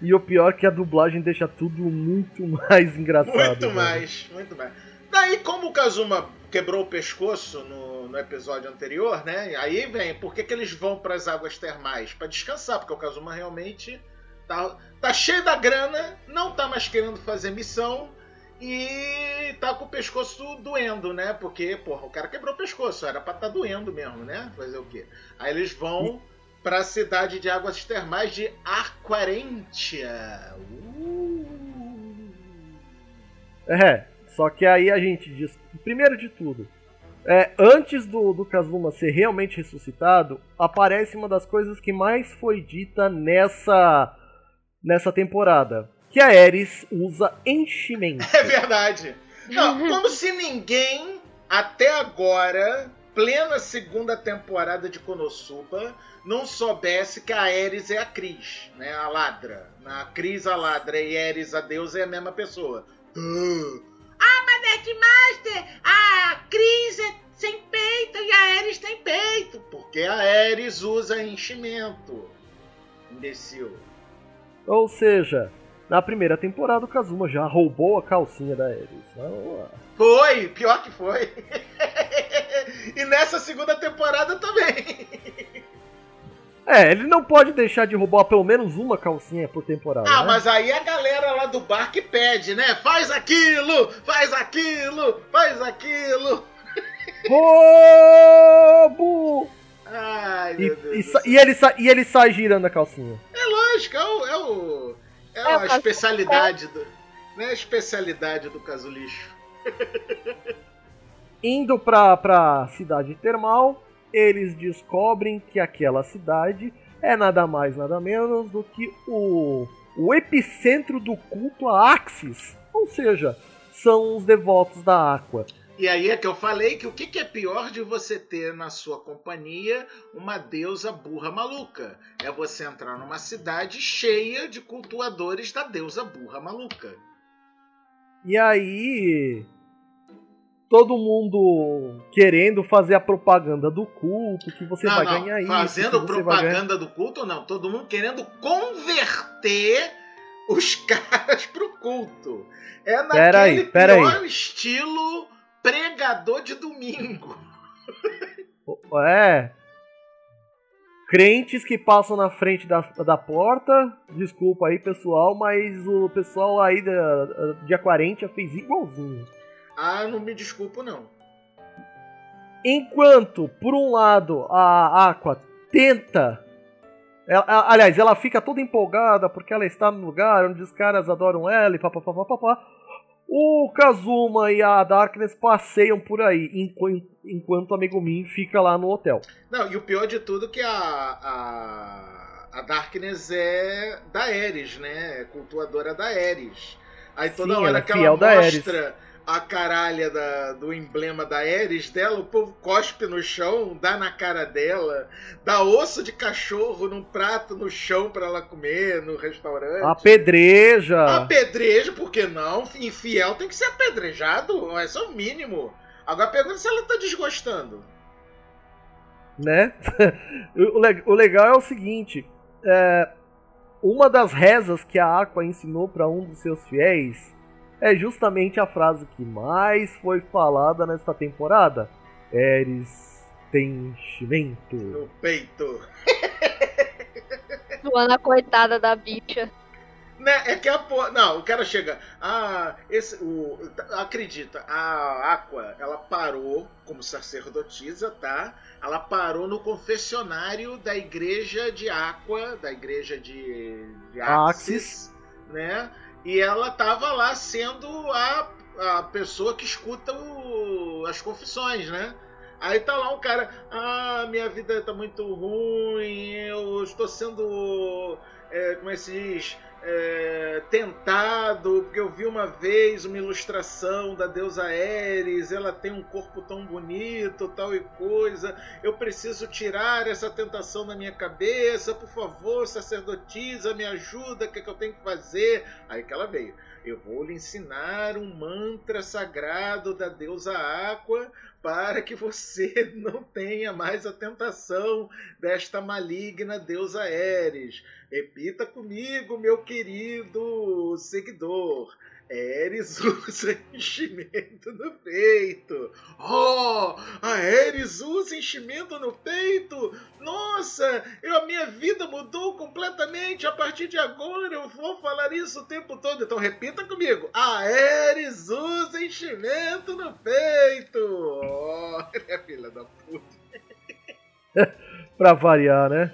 E o pior é que a dublagem deixa tudo muito mais engraçado. Muito né? mais, muito mais. Daí, como o Kazuma quebrou o pescoço no, no episódio anterior, né? Aí vem, por que, que eles vão para as águas termais? Para descansar, porque o Kazuma realmente tá, tá cheio da grana, não tá mais querendo fazer missão e tá com o pescoço doendo, né? Porque, porra, o cara quebrou o pescoço, era pra tá doendo mesmo, né? Fazer o quê? Aí eles vão para a cidade de águas termais de Aquarentia. Uh. É, só que aí a gente diz, primeiro de tudo, é, antes do, do Kazuma ser realmente ressuscitado, aparece uma das coisas que mais foi dita nessa, nessa temporada. Que a Ares usa enchimento. É verdade. Não, como se ninguém até agora, plena segunda temporada de Konosuba, não soubesse que a Ares é a Cris, né? A ladra. A Cris a ladra e Ares a deusa é a mesma pessoa. Uh. Ah, mas Netmaster, a Cris é sem peito e a Ares tem peito. Porque a Ares usa enchimento. Imbecil. Ou seja, na primeira temporada o Kazuma já roubou a calcinha da Ares. Foi, pior que foi. e nessa segunda temporada também. É, ele não pode deixar de roubar pelo menos uma calcinha por temporada. Ah, né? mas aí a galera lá do bar que pede, né? Faz aquilo, faz aquilo, faz aquilo. Roubo! Ai, E, meu Deus. e sa- céu. e ele sa- e ele sai girando a calcinha. É lógico, é o. É, o, é É o a especialidade do. Não é a especialidade do caso lixo. Indo pra, pra cidade termal, eles descobrem que aquela cidade é nada mais, nada menos do que o, o epicentro do culto a Axis. Ou seja, são os devotos da Aqua. E aí é que eu falei que o que, que é pior de você ter na sua companhia uma deusa burra maluca? É você entrar numa cidade cheia de cultuadores da deusa burra maluca. E aí. Todo mundo querendo fazer a propaganda do culto, que você não, vai não, ganhar isso. fazendo vai ganhar- propaganda do culto, não. Todo mundo querendo converter os caras pro culto. É Pera naquele aí, pera pior estilo pregador de domingo. É. Crentes que passam na frente da, da porta. Desculpa aí, pessoal, mas o pessoal aí da, de Aquarentia fez igualzinho. Ah, não me desculpo, não. Enquanto, por um lado, a Aqua tenta. ela- a- aliás, ela fica toda empolgada porque ela está no lugar onde os caras adoram ela e papapá. papapá. O Kazuma e a Darkness passeiam por aí, enquanto, enquanto a Megumin fica lá no hotel. Não, e o pior de tudo é que a, a, a Darkness é da Ares, né? É cultuadora da Ares. Aí toda Sim, hora ela é que ela mostra a caralha da- do emblema da Ares dela, o povo cospe no chão, dá na cara dela, dá osso de cachorro num prato no chão pra ela comer no restaurante. Apedreja. Apedrejo, por que não? Infiel tem que ser apedrejado, esse é o mínimo. Agora pergunta se ela tá desgostando. né? o legal é o seguinte: é, uma das rezas que a Aqua ensinou para um dos seus fiéis é justamente a frase que mais foi falada nesta temporada. Eres tem enchimento. No peito. Zoando a coitada da bicha. Né, é que a porra. Não, o cara chega. Ah, esse. O, acredita, a Aqua, ela parou como sacerdotisa, tá? Ela parou no confessionário da igreja de Aqua, da igreja de, de Axis, né? E ela tava lá sendo a, a pessoa que escuta o- as confissões, né? Aí tá lá um cara, ah, minha vida tá muito ruim, eu estou sendo, é, como é que se diz, é, tentado, porque eu vi uma vez uma ilustração da deusa Ares, ela tem um corpo tão bonito, tal e coisa, eu preciso tirar essa tentação da minha cabeça, por favor, sacerdotisa, me ajuda, o que, é que eu tenho que fazer? Aí que ela veio, eu vou lhe ensinar um mantra sagrado da deusa Aqua, para que você não tenha mais a tentação desta maligna deusa Ares. Repita comigo, meu querido seguidor. Ares usa enchimento no peito. Oh, a Ares usa enchimento no peito. Nossa, eu, a minha vida mudou completamente. A partir de agora eu vou falar isso o tempo todo. Então repita comigo. A Ares usa enchimento no peito. Oh, é filha da puta. Pra variar, né?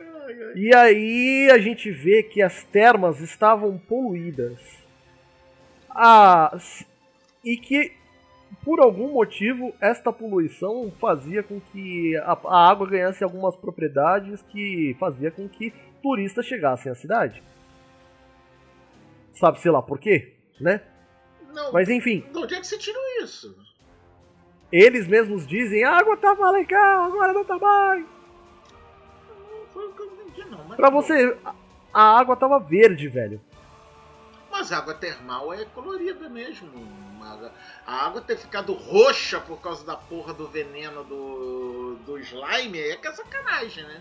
Ai, ai. E aí a gente vê que as termas estavam poluídas. S- e que por algum motivo esta poluição fazia com que a, a água ganhasse algumas propriedades que fazia com que turistas chegassem à cidade. Sabe, sei lá por quê, né? Não, Mas enfim, de onde é que você tirou isso? eles mesmos dizem: a água tava legal, agora não tá mais. Não foi o que eu entendi, não. Mas Pra tá você, a- a água tava verde, velho. Mas a água termal é colorida mesmo. A- água ter ficado roxa por causa da porra do veneno do, do slime é que é sacanagem, né?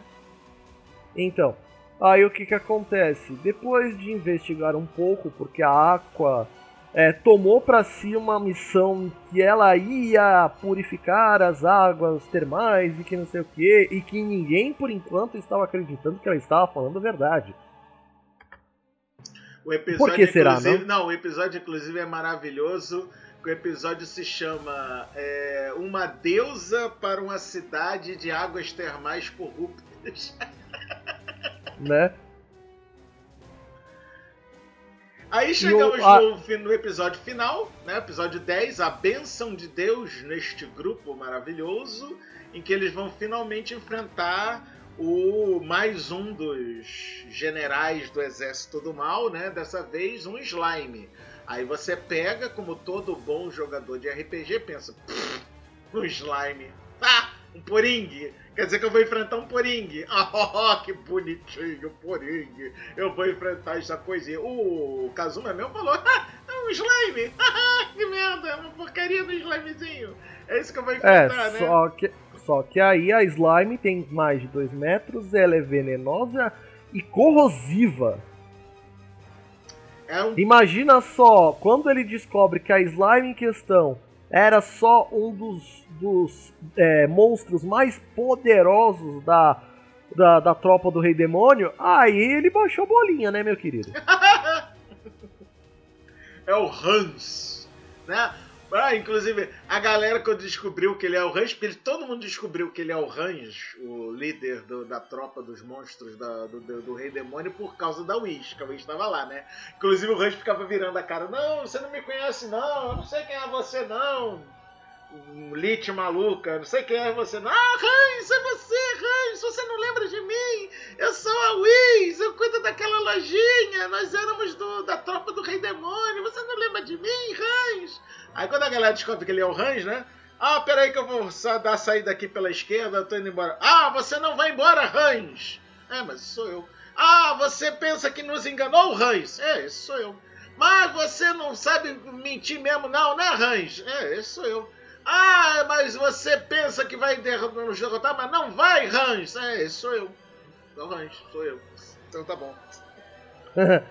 Então, Aí o que que acontece? Depois de investigar um pouco, porque a Aqua é, tomou para si uma missão que ela ia purificar as águas termais e que não sei o que, e que ninguém por enquanto estava acreditando que ela estava falando a verdade. O episódio, Por que será, inclusive, não? o episódio, inclusive, é maravilhoso. O episódio se chama é, Uma Deusa para uma Cidade de Águas Termais Corruptas. Né? Aí chegamos o- a- no episódio final, né? Episódio 10, a bênção de Deus neste grupo maravilhoso, em que eles vão finalmente enfrentar o mais um dos generais do exército do mal, né? Dessa vez um slime. Aí você pega, como todo bom jogador de RPG, pensa, "Pff, um slime. Ah, um poringue. Quer dizer que eu vou enfrentar um poringue. Ah, que bonitinho, poringue. Eu vou enfrentar essa coisinha. O Kazuma mesmo falou, ah, é um slime. que merda, é uma porcaria do slimezinho. É isso que eu vou É, enfrentar, né? só que, só que aí a slime tem mais de 2 metros, ela é venenosa e corrosiva. É um Imagina só, quando ele descobre que a slime em questão era só um dos, dos é, monstros mais poderosos da, da, da tropa do Rei Demônio, aí ele baixou bolinha, né, meu querido? é o Hans, né? Ah, inclusive, a galera quando descobriu que ele é o ele- todo mundo descobriu que ele é o Hans, o líder do- da tropa dos monstros da- do, do- do Rei Demônio, por causa da Wish, que a Wish estava lá, né? Inclusive o Hans ficava virando a cara, não, você não me conhece não, eu não sei quem é você não. Um lit maluca, não sei quem é você. Ah, Hans, é você, Hans, você não lembra de mim? Eu sou a Wiz, eu cuido daquela lojinha, nós éramos do- da tropa do Rei Demônio, você não lembra de mim, Hans? Aí quando a galera descobre que ele é o Hans, né? Ah, peraí que eu vou dar a saída aqui pela esquerda, eu tô indo embora. Ah, você não vai embora, Hans! É, mas sou eu. Ah, você pensa que nos enganou, Hans? É, sou eu. Mas você não sabe mentir mesmo, não, né, Hans? É, esse sou eu. Ah, mas você pensa que vai nos derrotar, mas não vai, Hans? É, sou eu. É o Hans, sou eu. Então tá bom.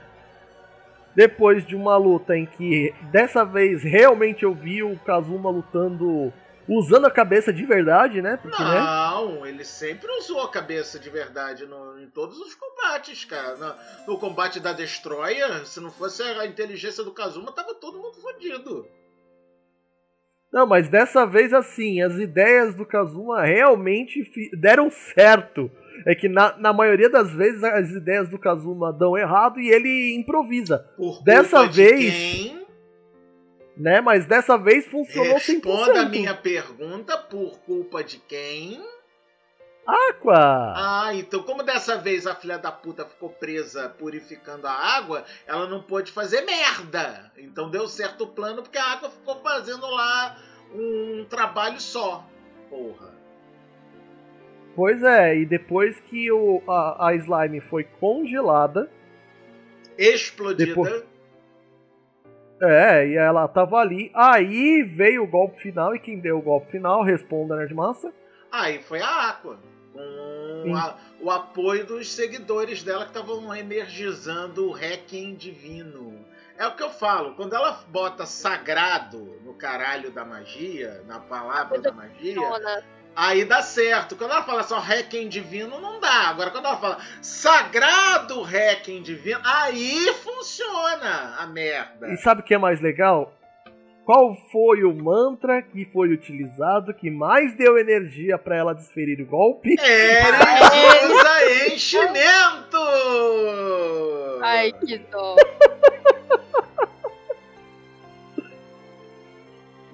Depois de uma luta em que dessa vez realmente eu vi o Kazuma lutando usando a cabeça de verdade, né? Porque, né? Não, ele sempre usou a cabeça de verdade no- em todos os combates, cara. No, no combate da Destroyer, se não fosse a inteligência do Kazuma, tava todo mundo fodido. Não, mas dessa vez assim, as ideias do Kazuma realmente deram certo. É que na, na maioria das vezes as ideias do Kazuma dão errado e ele improvisa, Por Dessa culpa de vez, quem? né? Mas dessa vez funcionou 100%. Responda a minha pergunta por culpa de quem? Aqua! Ah, então como dessa vez a filha da puta ficou presa purificando a água, ela não pôde fazer merda. Então deu certo o plano porque a água ficou fazendo lá um trabalho só. Porra. Pois é, e depois que o, a, a slime foi congelada, Explodida. Depois- é, e ela tava ali, aí veio o golpe final, e quem deu o golpe final, responda Nerdmassa, Aí foi a Aqua. Com a- o apoio dos seguidores dela que estavam energizando o hacking divino. É o que eu falo, quando ela bota sagrado no caralho da magia, na palavra da magia, Funciona. aí dá certo. Quando ela fala só hacking divino, não dá. Agora, quando ela fala sagrado hacking divino, aí funciona a merda. E sabe o que é mais legal? Qual foi o mantra que foi utilizado que mais deu energia pra ela desferir o golpe? Eres usa enchimento! Ai, que dó.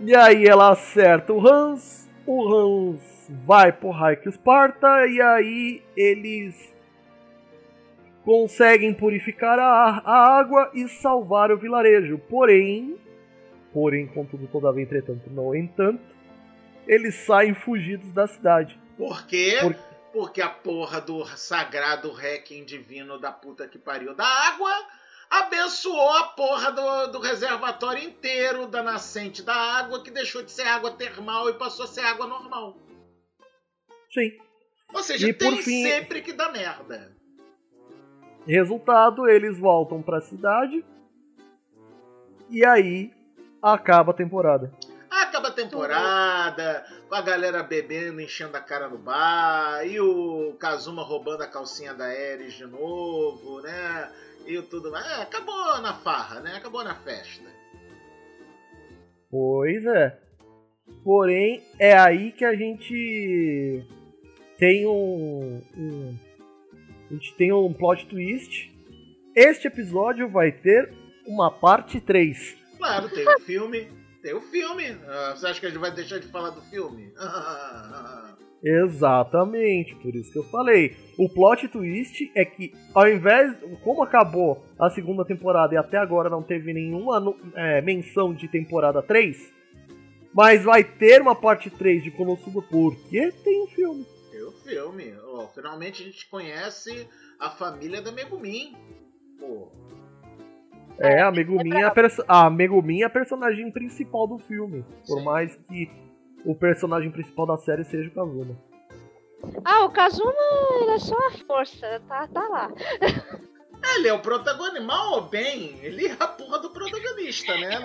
E aí ela acerta o Hans, o Hans vai pro Raik Sparta e aí eles conseguem purificar a, a água e salvar o vilarejo. Porém, porém, contudo, todavia, entretanto, no entanto, eles saem fugidos da cidade. Por quê? Por- Porque a porra do sagrado hacking divino da puta que pariu da água abençoou a porra do, do reservatório inteiro da nascente da água, que deixou de ser água termal e passou a ser água normal. Sim. Ou seja, E tem fim- sempre que dar merda. Resultado, eles voltam pra cidade. E aí acaba a temporada. Acaba a temporada, com a galera bebendo, enchendo a cara no bar, e o Kazuma roubando a calcinha da Ares de novo, né? E tudo mais. É, acabou na farra, né? Acabou na festa. Pois é. Porém, é aí que a gente tem um, um a gente tem um plot twist. Este episódio vai ter uma parte 3. Claro, tem o filme. Tem o filme. Ah, você acha que a gente vai deixar de falar do filme? Exatamente, por isso que eu falei. O plot twist é que, ao invés. Como acabou a segunda temporada e até agora não teve nenhuma é, menção de temporada 3, mas vai ter uma parte 3 de Konosuba porque tem um filme. Tem o filme. Oh, finalmente a gente conhece a família da Megumin. Pô. É, a Megumin é a, a Megumin é a personagem principal do filme. Por mais que o personagem principal da série seja o Kazuma. Ah, o Kazuma ele é só a força, tá, tá lá. Ele é o protagonista, mal ou bem, ele é a porra do protagonista, né?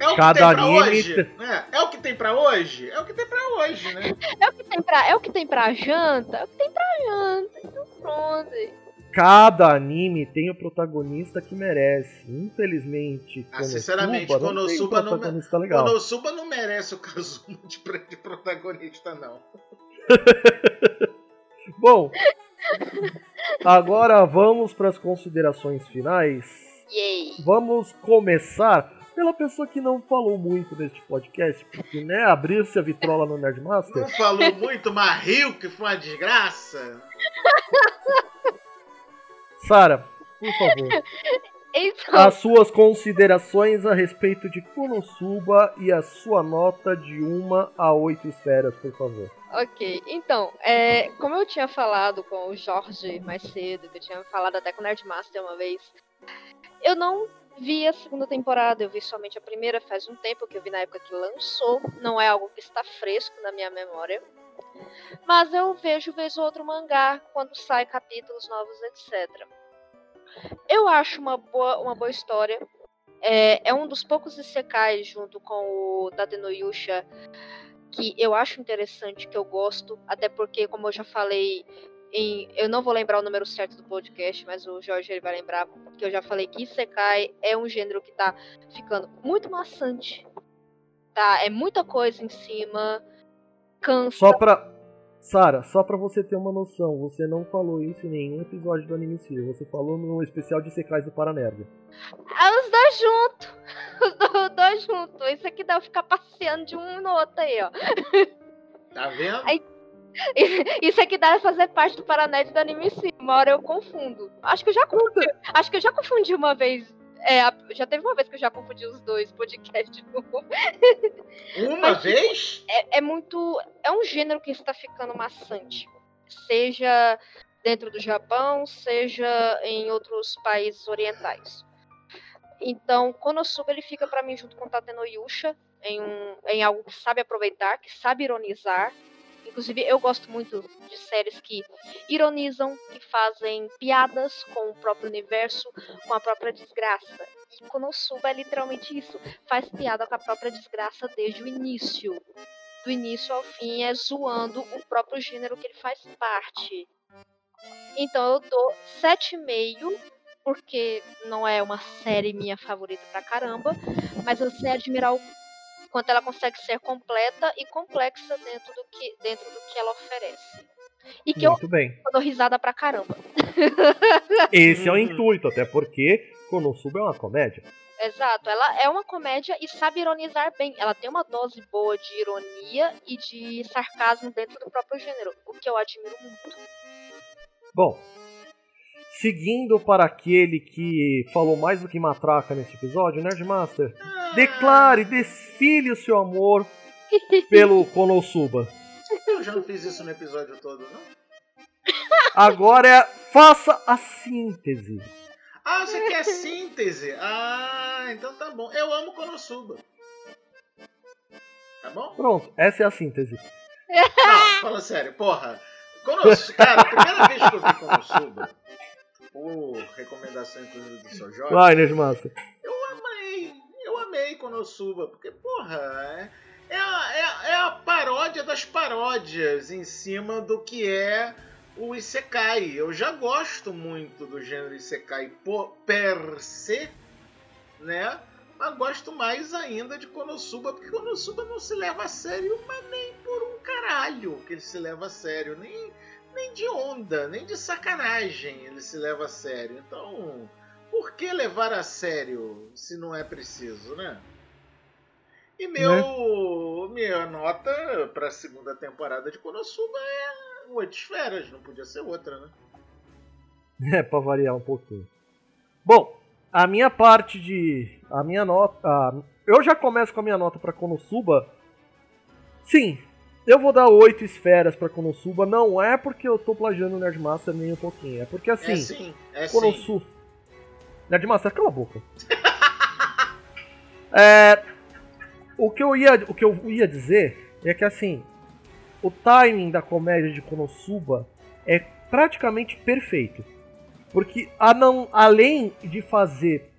É o Cada que tem pra anime... hoje. Né? É o que tem pra hoje? É o que tem pra hoje, né? É o que tem pra, é o que tem pra janta? É o que tem pra janta. Então pronto cada anime tem o protagonista que merece. Infelizmente, ah, sinceramente, Konosuba não, não, legal. Konosuba não merece o Kazuma de, de protagonista, não. Bom, agora vamos para as considerações finais. Yay. Vamos começar pela pessoa que não falou muito neste podcast, porque, né, abriu-se a vitrola no Nerdmaster. Não falou muito, mas riu que foi uma desgraça. Sara, por favor. Então... As suas considerações a respeito de Konosuba e a sua nota de 1 a 8 esferas, por favor. Ok, então, é, como eu tinha falado com o Jorge mais cedo, que eu tinha falado até com o Nerdmaster uma vez, eu não vi a segunda temporada, eu vi somente a primeira faz um tempo, que eu vi na época que lançou, não é algo que está fresco na minha memória. Mas eu vejo vez ou outro mangá quando sai capítulos novos, etc. Eu acho uma boa, uma boa história. É, é um dos poucos isekais junto com o Tatenoyusha que eu acho interessante, que eu gosto, até porque, como eu já falei, em, eu não vou lembrar o número certo do podcast, mas o Jorge ele vai lembrar, que eu já falei que Isekai é um gênero que tá ficando muito maçante. Tá? É muita coisa em cima cansa. Só pra. Sara, só pra você ter uma noção, você não falou isso em nenhum episódio do Anime Sphere, você falou no especial de Secais do Paranerd. Ah, os dois juntos! Os dois juntos. Isso aqui dá pra ficar passeando de um no outro aí, ó. Tá vendo? Aí, isso aqui dá pra fazer parte do Paranerd do Anime Sphere. Uma hora eu confundo. Acho que eu já confundi. Acho que eu já confundi uma vez é, já teve uma vez que eu já confundi os dois podcasts. Uma Mas, vez? É, é, muito. É um gênero que está ficando maçante. Seja dentro do Japão, seja em outros países orientais. Então, Konosuba ele fica para mim junto com Tateno Yusha em, um, em algo que sabe aproveitar, que sabe ironizar Inclusive, eu gosto muito de séries que ironizam, que fazem piadas com o próprio universo, com a própria desgraça. E Konosuba é literalmente isso. Faz piada com a própria desgraça desde o início. Do início ao fim é zoando o próprio gênero que ele faz parte. Então eu dou 7,5, porque não é uma série minha favorita pra caramba, mas eu sei admirar o quanto ela consegue ser completa e complexa dentro do que, dentro do que ela oferece. E que Muito eu, bem. eu dou risada pra caramba. Esse é o intuito, até porque Konosuba é uma comédia. Exato, ela é uma comédia e sabe ironizar bem. Ela tem uma dose boa de ironia e de sarcasmo dentro do próprio gênero, o que eu admiro muito. Bom, seguindo para aquele que falou mais do que matraca nesse episódio, Nerdmaster, declare, desfile o seu amor pelo Konosuba. Eu já não fiz isso no episódio todo, não? Agora é, faça a síntese. Ah, você quer síntese? Ah, então tá bom. Eu amo Konosuba. Tá bom? Pronto, essa é a síntese. Não, fala sério, porra. Konosuba, cara, a primeira vez que eu vi Konosuba, por recomendação inclusive do seu Jorge. Vai, Nerd Master. Eu amei, eu amei Konosuba, porque, porra, é, é, a, é, é a paródia das paródias em cima do que é o Isekai. Eu já gosto muito do gênero Isekai por, per se, né? Mas gosto mais ainda de Konosuba, porque Konosuba não se leva a sério, mas nem por um caralho que ele se leva a sério. Nem, nem de onda, nem de sacanagem ele se leva a sério. Então, por que levar a sério se não é preciso, né? E meu, minha nota para a segunda temporada de Konosuba é oito esferas, não podia ser outra, né? É, pra variar um pouquinho. Bom, a minha parte de. A minha nota. a- eu já começo com a minha nota pra Konosuba. Sim, eu vou dar oito esferas pra Konosuba. Não é porque eu tô plagiando o Nerdmaster nem um pouquinho. É porque assim. é sim, é sim. Konosuba. Nerdmaster, cala a boca. É, o, que eu ia, o que eu ia dizer é que assim, o timing da comédia de Konosuba é praticamente perfeito. Porque a não, além de fazer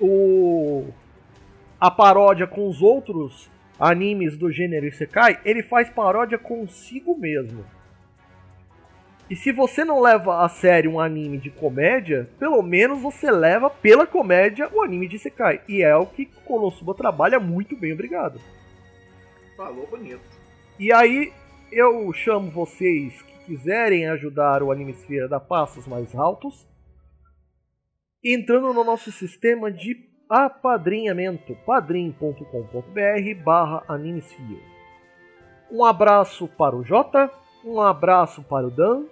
o a paródia com os outros animes do gênero Isekai, ele faz paródia consigo mesmo. E se você não leva a sério um anime de comédia, pelo menos você leva pela comédia o anime de Isekai. E é o que Konosuba trabalha muito bem, obrigado. Falou bonito. E aí eu chamo vocês que quiserem ajudar o Animesphere a dar passos mais altos, entrando no nosso sistema de apadrinhamento, padrim.com.br barra Animesphere. Um abraço para o Jota, um abraço para o Dan,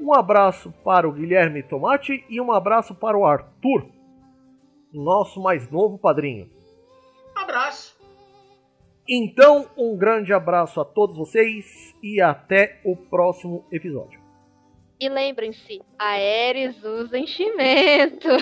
um abraço para o Guilherme Tomate e um abraço para o Arthur, nosso mais novo padrinho. Abraço. Então, um grande abraço a todos vocês e até o próximo episódio. E lembrem-se, a Ares usa enchimento.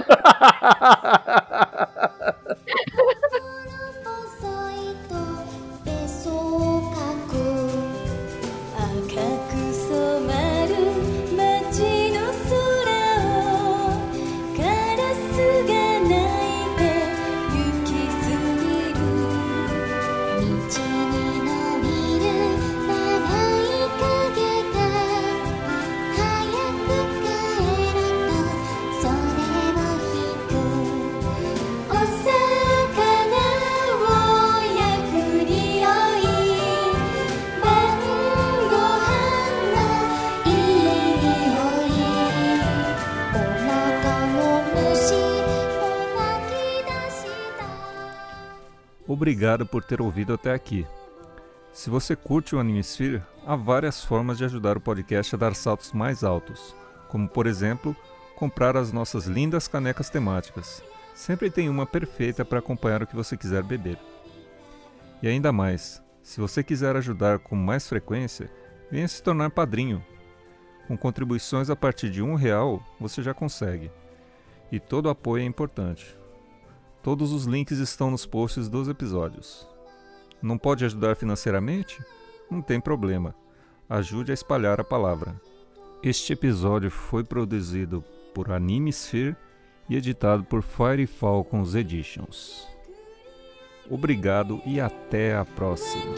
Obrigado por ter ouvido até aqui. Se você curte o Animesphere, há várias formas de ajudar o podcast a dar saltos mais altos, como por exemplo, comprar as nossas lindas canecas temáticas. Sempre tem uma perfeita para acompanhar o que você quiser beber. E ainda mais, se você quiser ajudar com mais frequência, venha se tornar padrinho. Com contribuições a partir de um real, você já consegue. E todo apoio é importante. Todos os links estão nos posts dos episódios. Não pode ajudar financeiramente? Não tem problema. Ajude a espalhar a palavra. Este episódio foi produzido por Anime Sphere e editado por Fire Falcons Editions. Obrigado e até a próxima.